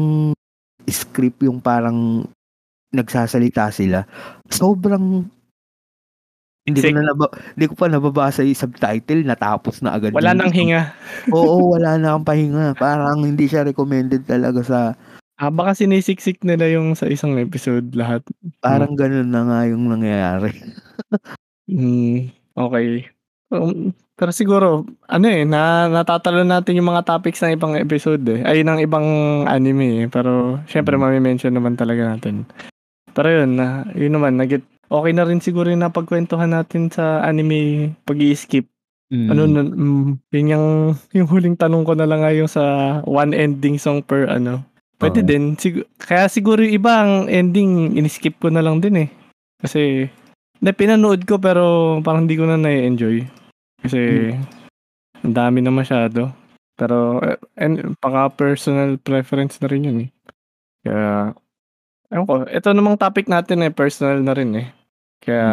script, yung parang nagsasalita sila, sobrang hindi ko na naba, hindi ko pa nababasa yung subtitle, natapos na agad. Wala nang hinga. Oo, wala na kang pahinga. Parang hindi siya recommended talaga sa, Ah, baka sinisiksik nila yung sa isang episode lahat. parang ganun na nga yung nangyayari. Hmm, okay. Um, pero siguro, ano eh, na, natatalo natin yung mga topics ng ibang episode eh. Ay, ng ibang anime eh. Pero, syempre, Hmm. mami-mention naman talaga natin. Pero yun, na, yun naman, nagit, okay na rin siguro yung napagkwentuhan natin sa anime pag skip Ano, na, mm, yun yung, yung huling tanong ko na lang nga yung sa one ending song per ano. Pwede Oo. din. Sig- kaya siguro yung iba ang ending, in-skip ko na lang din eh. Kasi, hindi, pinanood ko pero parang hindi ko na na-enjoy. Kasi, ang dami na masyado. Pero, eh, and, paka personal preference na rin yun eh. Kaya, ewan ko, ito namang topic natin eh, personal na rin eh. Kaya,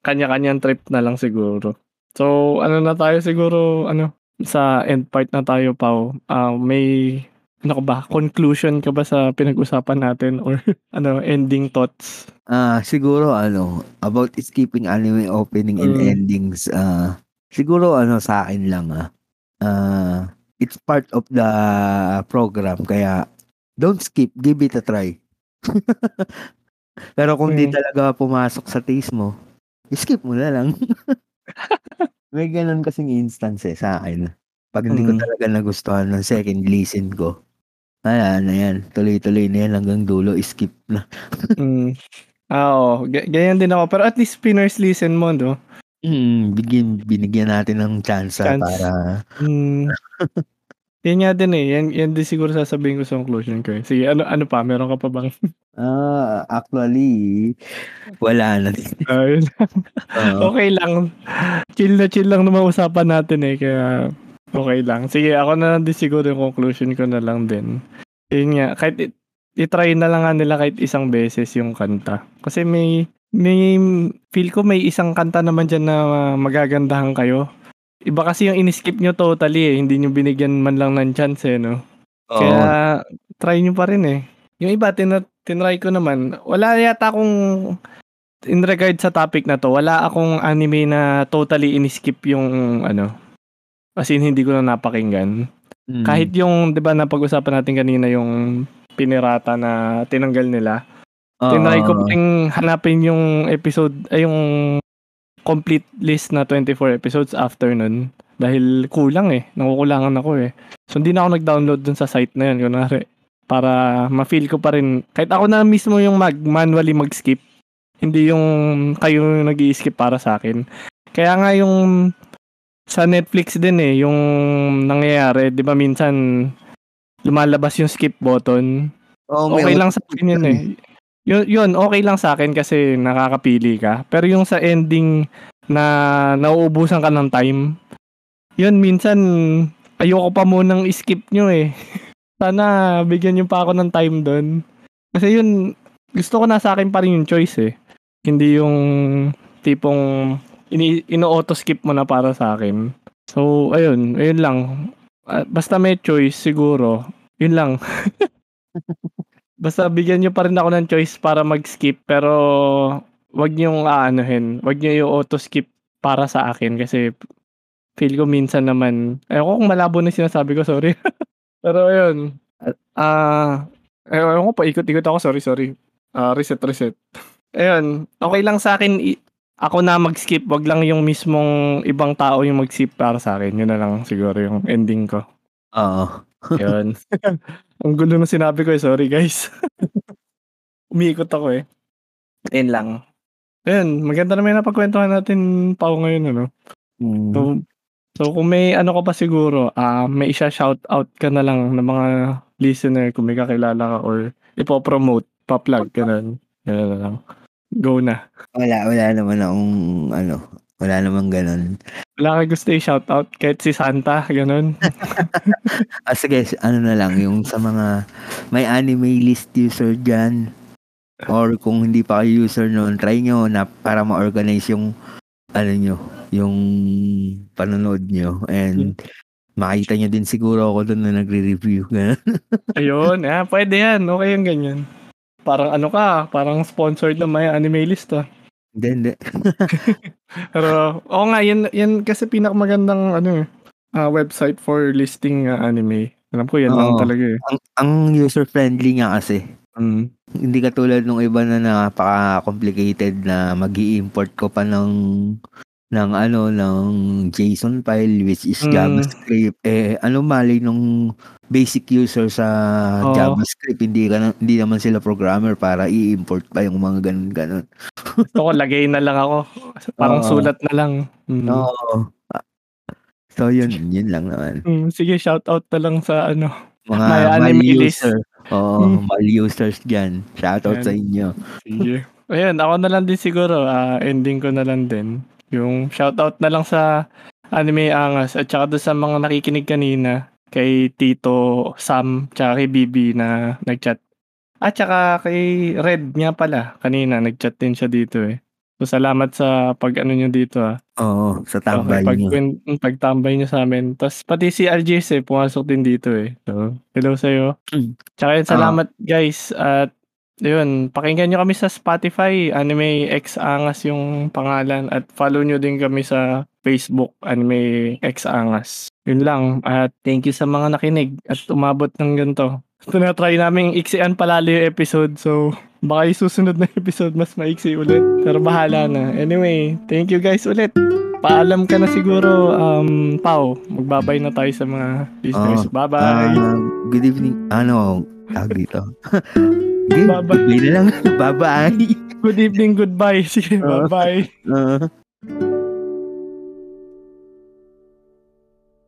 kanya-kanyang trip na lang siguro. So, ano na tayo siguro, ano, sa end part na tayo, Pao. Ah, may, ano ka ba, conclusion ka ba sa pinag-usapan natin or ano, ending thoughts? Ah, siguro ano, about skipping anime opening and Mm. endings, ah, siguro ano sa akin lang ah. Ah, it's part of the program kaya don't skip, give it a try. Pero kung di Mm. talaga pumasok sa taste mo, skip mo na lang. May ganun kasing instance eh, sa akin. Pag hindi ko Mm. talaga nagustuhan ng second listen ko, wala na yan. Tuloy-tuloy na yan hanggang dulo, skip na. Mm. Ah, oo. G- ganyan din ako. Pero at least spinners listen mo, no? Mm, bigyan, binigyan natin ng chance, Chance. para Mm. yan nga din eh. Yan, yan din siguro sasabihin ko sa conclusion ko eh. Sige, ano, ano pa? Meron ka pa bang? ah actually wala na din. Oo. okay lang. Chill na chill lang naman usapan natin eh. Kaya okay lang. Sige, ako na lang din siguro yung conclusion ko na lang din. Yun nga, kahit i- i-try na lang nga nila kahit isang beses yung kanta. Kasi may, may, feel ko may isang kanta naman dyan na magagandahan kayo. Iba kasi yung in-skip nyo totally eh. Hindi nyo binigyan man lang ng chance eh, no? Oo. Kaya, try nyo pa rin eh. Yung iba, tin- tinry ko naman. Wala yata akong, in regard sa topic na to, wala akong anime na totally in-skip yung, ano, as in, hindi ko na napakinggan. Mm. Kahit yung, di ba, napag-usapan natin kanina yung pinirata na tinanggal nila. Oo. Tinry ko pang hanapin yung episode, ay yung complete list na 24 episodes after nun. Dahil kulang eh. Nakukulangan ako eh. So hindi na ako nag-download dun sa site na yun. Kunwari, para ma-feel ko pa rin. Kahit ako na mismo yung mag manually mag-skip. Hindi yung kayo yung nag skip para sa akin. Kaya nga yung sa Netflix din eh, yung nangyayari, di ba minsan lumalabas yung skip button may okay lang sa akin yun eh. Yun, yun, okay lang sa akin kasi nakakapili ka. Pero yung sa ending na nauubusan ka ng time, yun minsan ayoko pa munang skip nyo eh. Sana bigyan nyo pa ako ng time doon. Kasi yun, gusto ko na sa akin pa rin yung choice eh. Hindi yung tipong ini ino-auto skip mo na para sa akin. So, ayun, ayun lang. Ah, basta may choice siguro, yun lang. Basta bigyan nyo pa rin ako ng choice para mag-skip pero wag niyo aanuhin. Wag niyo yung auto-skip para sa akin kasi feel ko minsan naman ayoko kung malabo na sinasabi ko, sorry. pero ayun. Ah, uh, ayun ko pa ikot-ikot ako, sorry, sorry. Ah, reset, reset. Ayun, okay lang sa akin ako na mag-skip, wag lang yung mismong ibang tao yung mag-skip para sa akin. Yun na lang siguro yung ending ko. Oo. Yun. Ang gulo ng sinabi ko eh, sorry guys. umiikot ako eh. Ayun lang. Ayun, maganda naman na pagkwentuhan natin pa ngayon, ano? Mm. So, so kung may ano ka pa siguro, ah may isa-shout out ka na lang ng mga listener kung may kakilala ka or ipo-promote, pa-plug, ganun. Ganun na lang. Go na. Wala, wala naman akong ano, wala namang ganun. Wala ka gusto i-shoutout kahit si Santa, ganun. Ah, sige, ano na lang, yung sa mga may anime list user dyan, or kung hindi pa kayo user noon, try nyo na para ma-organize yung ano nyo, yung panonood nyo. And makita nyo din siguro ako doon na nagre-review. Ayun, ah, pwede yan. Okay yung ganyan. Parang ano ka, parang sponsored na may anime list ah. Hindi, hindi. Pero, oo nga, yan, yan kasi pinakamagandang ano ah, website for listing ah, anime. Alam ko yan lang Oo. talaga eh. Ang, ang user-friendly nga kasi. Mm. Hindi katulad nung iba na napaka-complicated na mag import ko pa ng ng ano ng JSON file which is Mm. JavaScript eh ano mali nung basic user sa Oo. JavaScript hindi ka na- hindi naman sila programmer para i-import pa yung mga ganun ganun. Gusto ko, lagay na lang ako. Parang Oo. sulat na lang. Mm. Oo. So yun, yun lang naman. Mm, sige, shoutout na lang sa ano. Mga anime list. user. Oo, Mm. mali users diyan. Shoutout Yan. sa inyo. Sige. Ayun, ako na lang din siguro. ah, ending ko na lang din. Yung shoutout na lang sa Anime Angas at saka sa mga nakikinig kanina kay Tito Sam tsaka kay Bibi na nagchat. At saka kay Red nga pala kanina nagchat din siya dito eh. So salamat sa pag ano nyo dito ah. Oo, sa tambay pag, niyo. pag, pagtambay nyo sa amin. Tapos pati si RJS eh, pumasok din dito eh. So, hello sa'yo. Mm. Tsaka yun, salamat guys. At yun, pakinggan nyo kami sa Spotify, Anime X Angas yung pangalan. At follow nyo din kami sa Facebook, Anime X Angas. Yun lang. At thank you sa mga nakinig at umabot ng ganito. Tinatry namin iksian palalo yung episode. So, baka yung susunod na episode mas maiksi ulit. Pero bahala na. Anyway, thank you guys ulit. Paalam ka na siguro, um, Pau. Magbabay na tayo sa mga listeners. Oo. Bye-bye. Ah, good evening. Ano, tawag dito. Good, Bye-bye. Bye na lang. Bye-bye. Good evening, goodbye. Sige, Oo. bye-bye. Uh,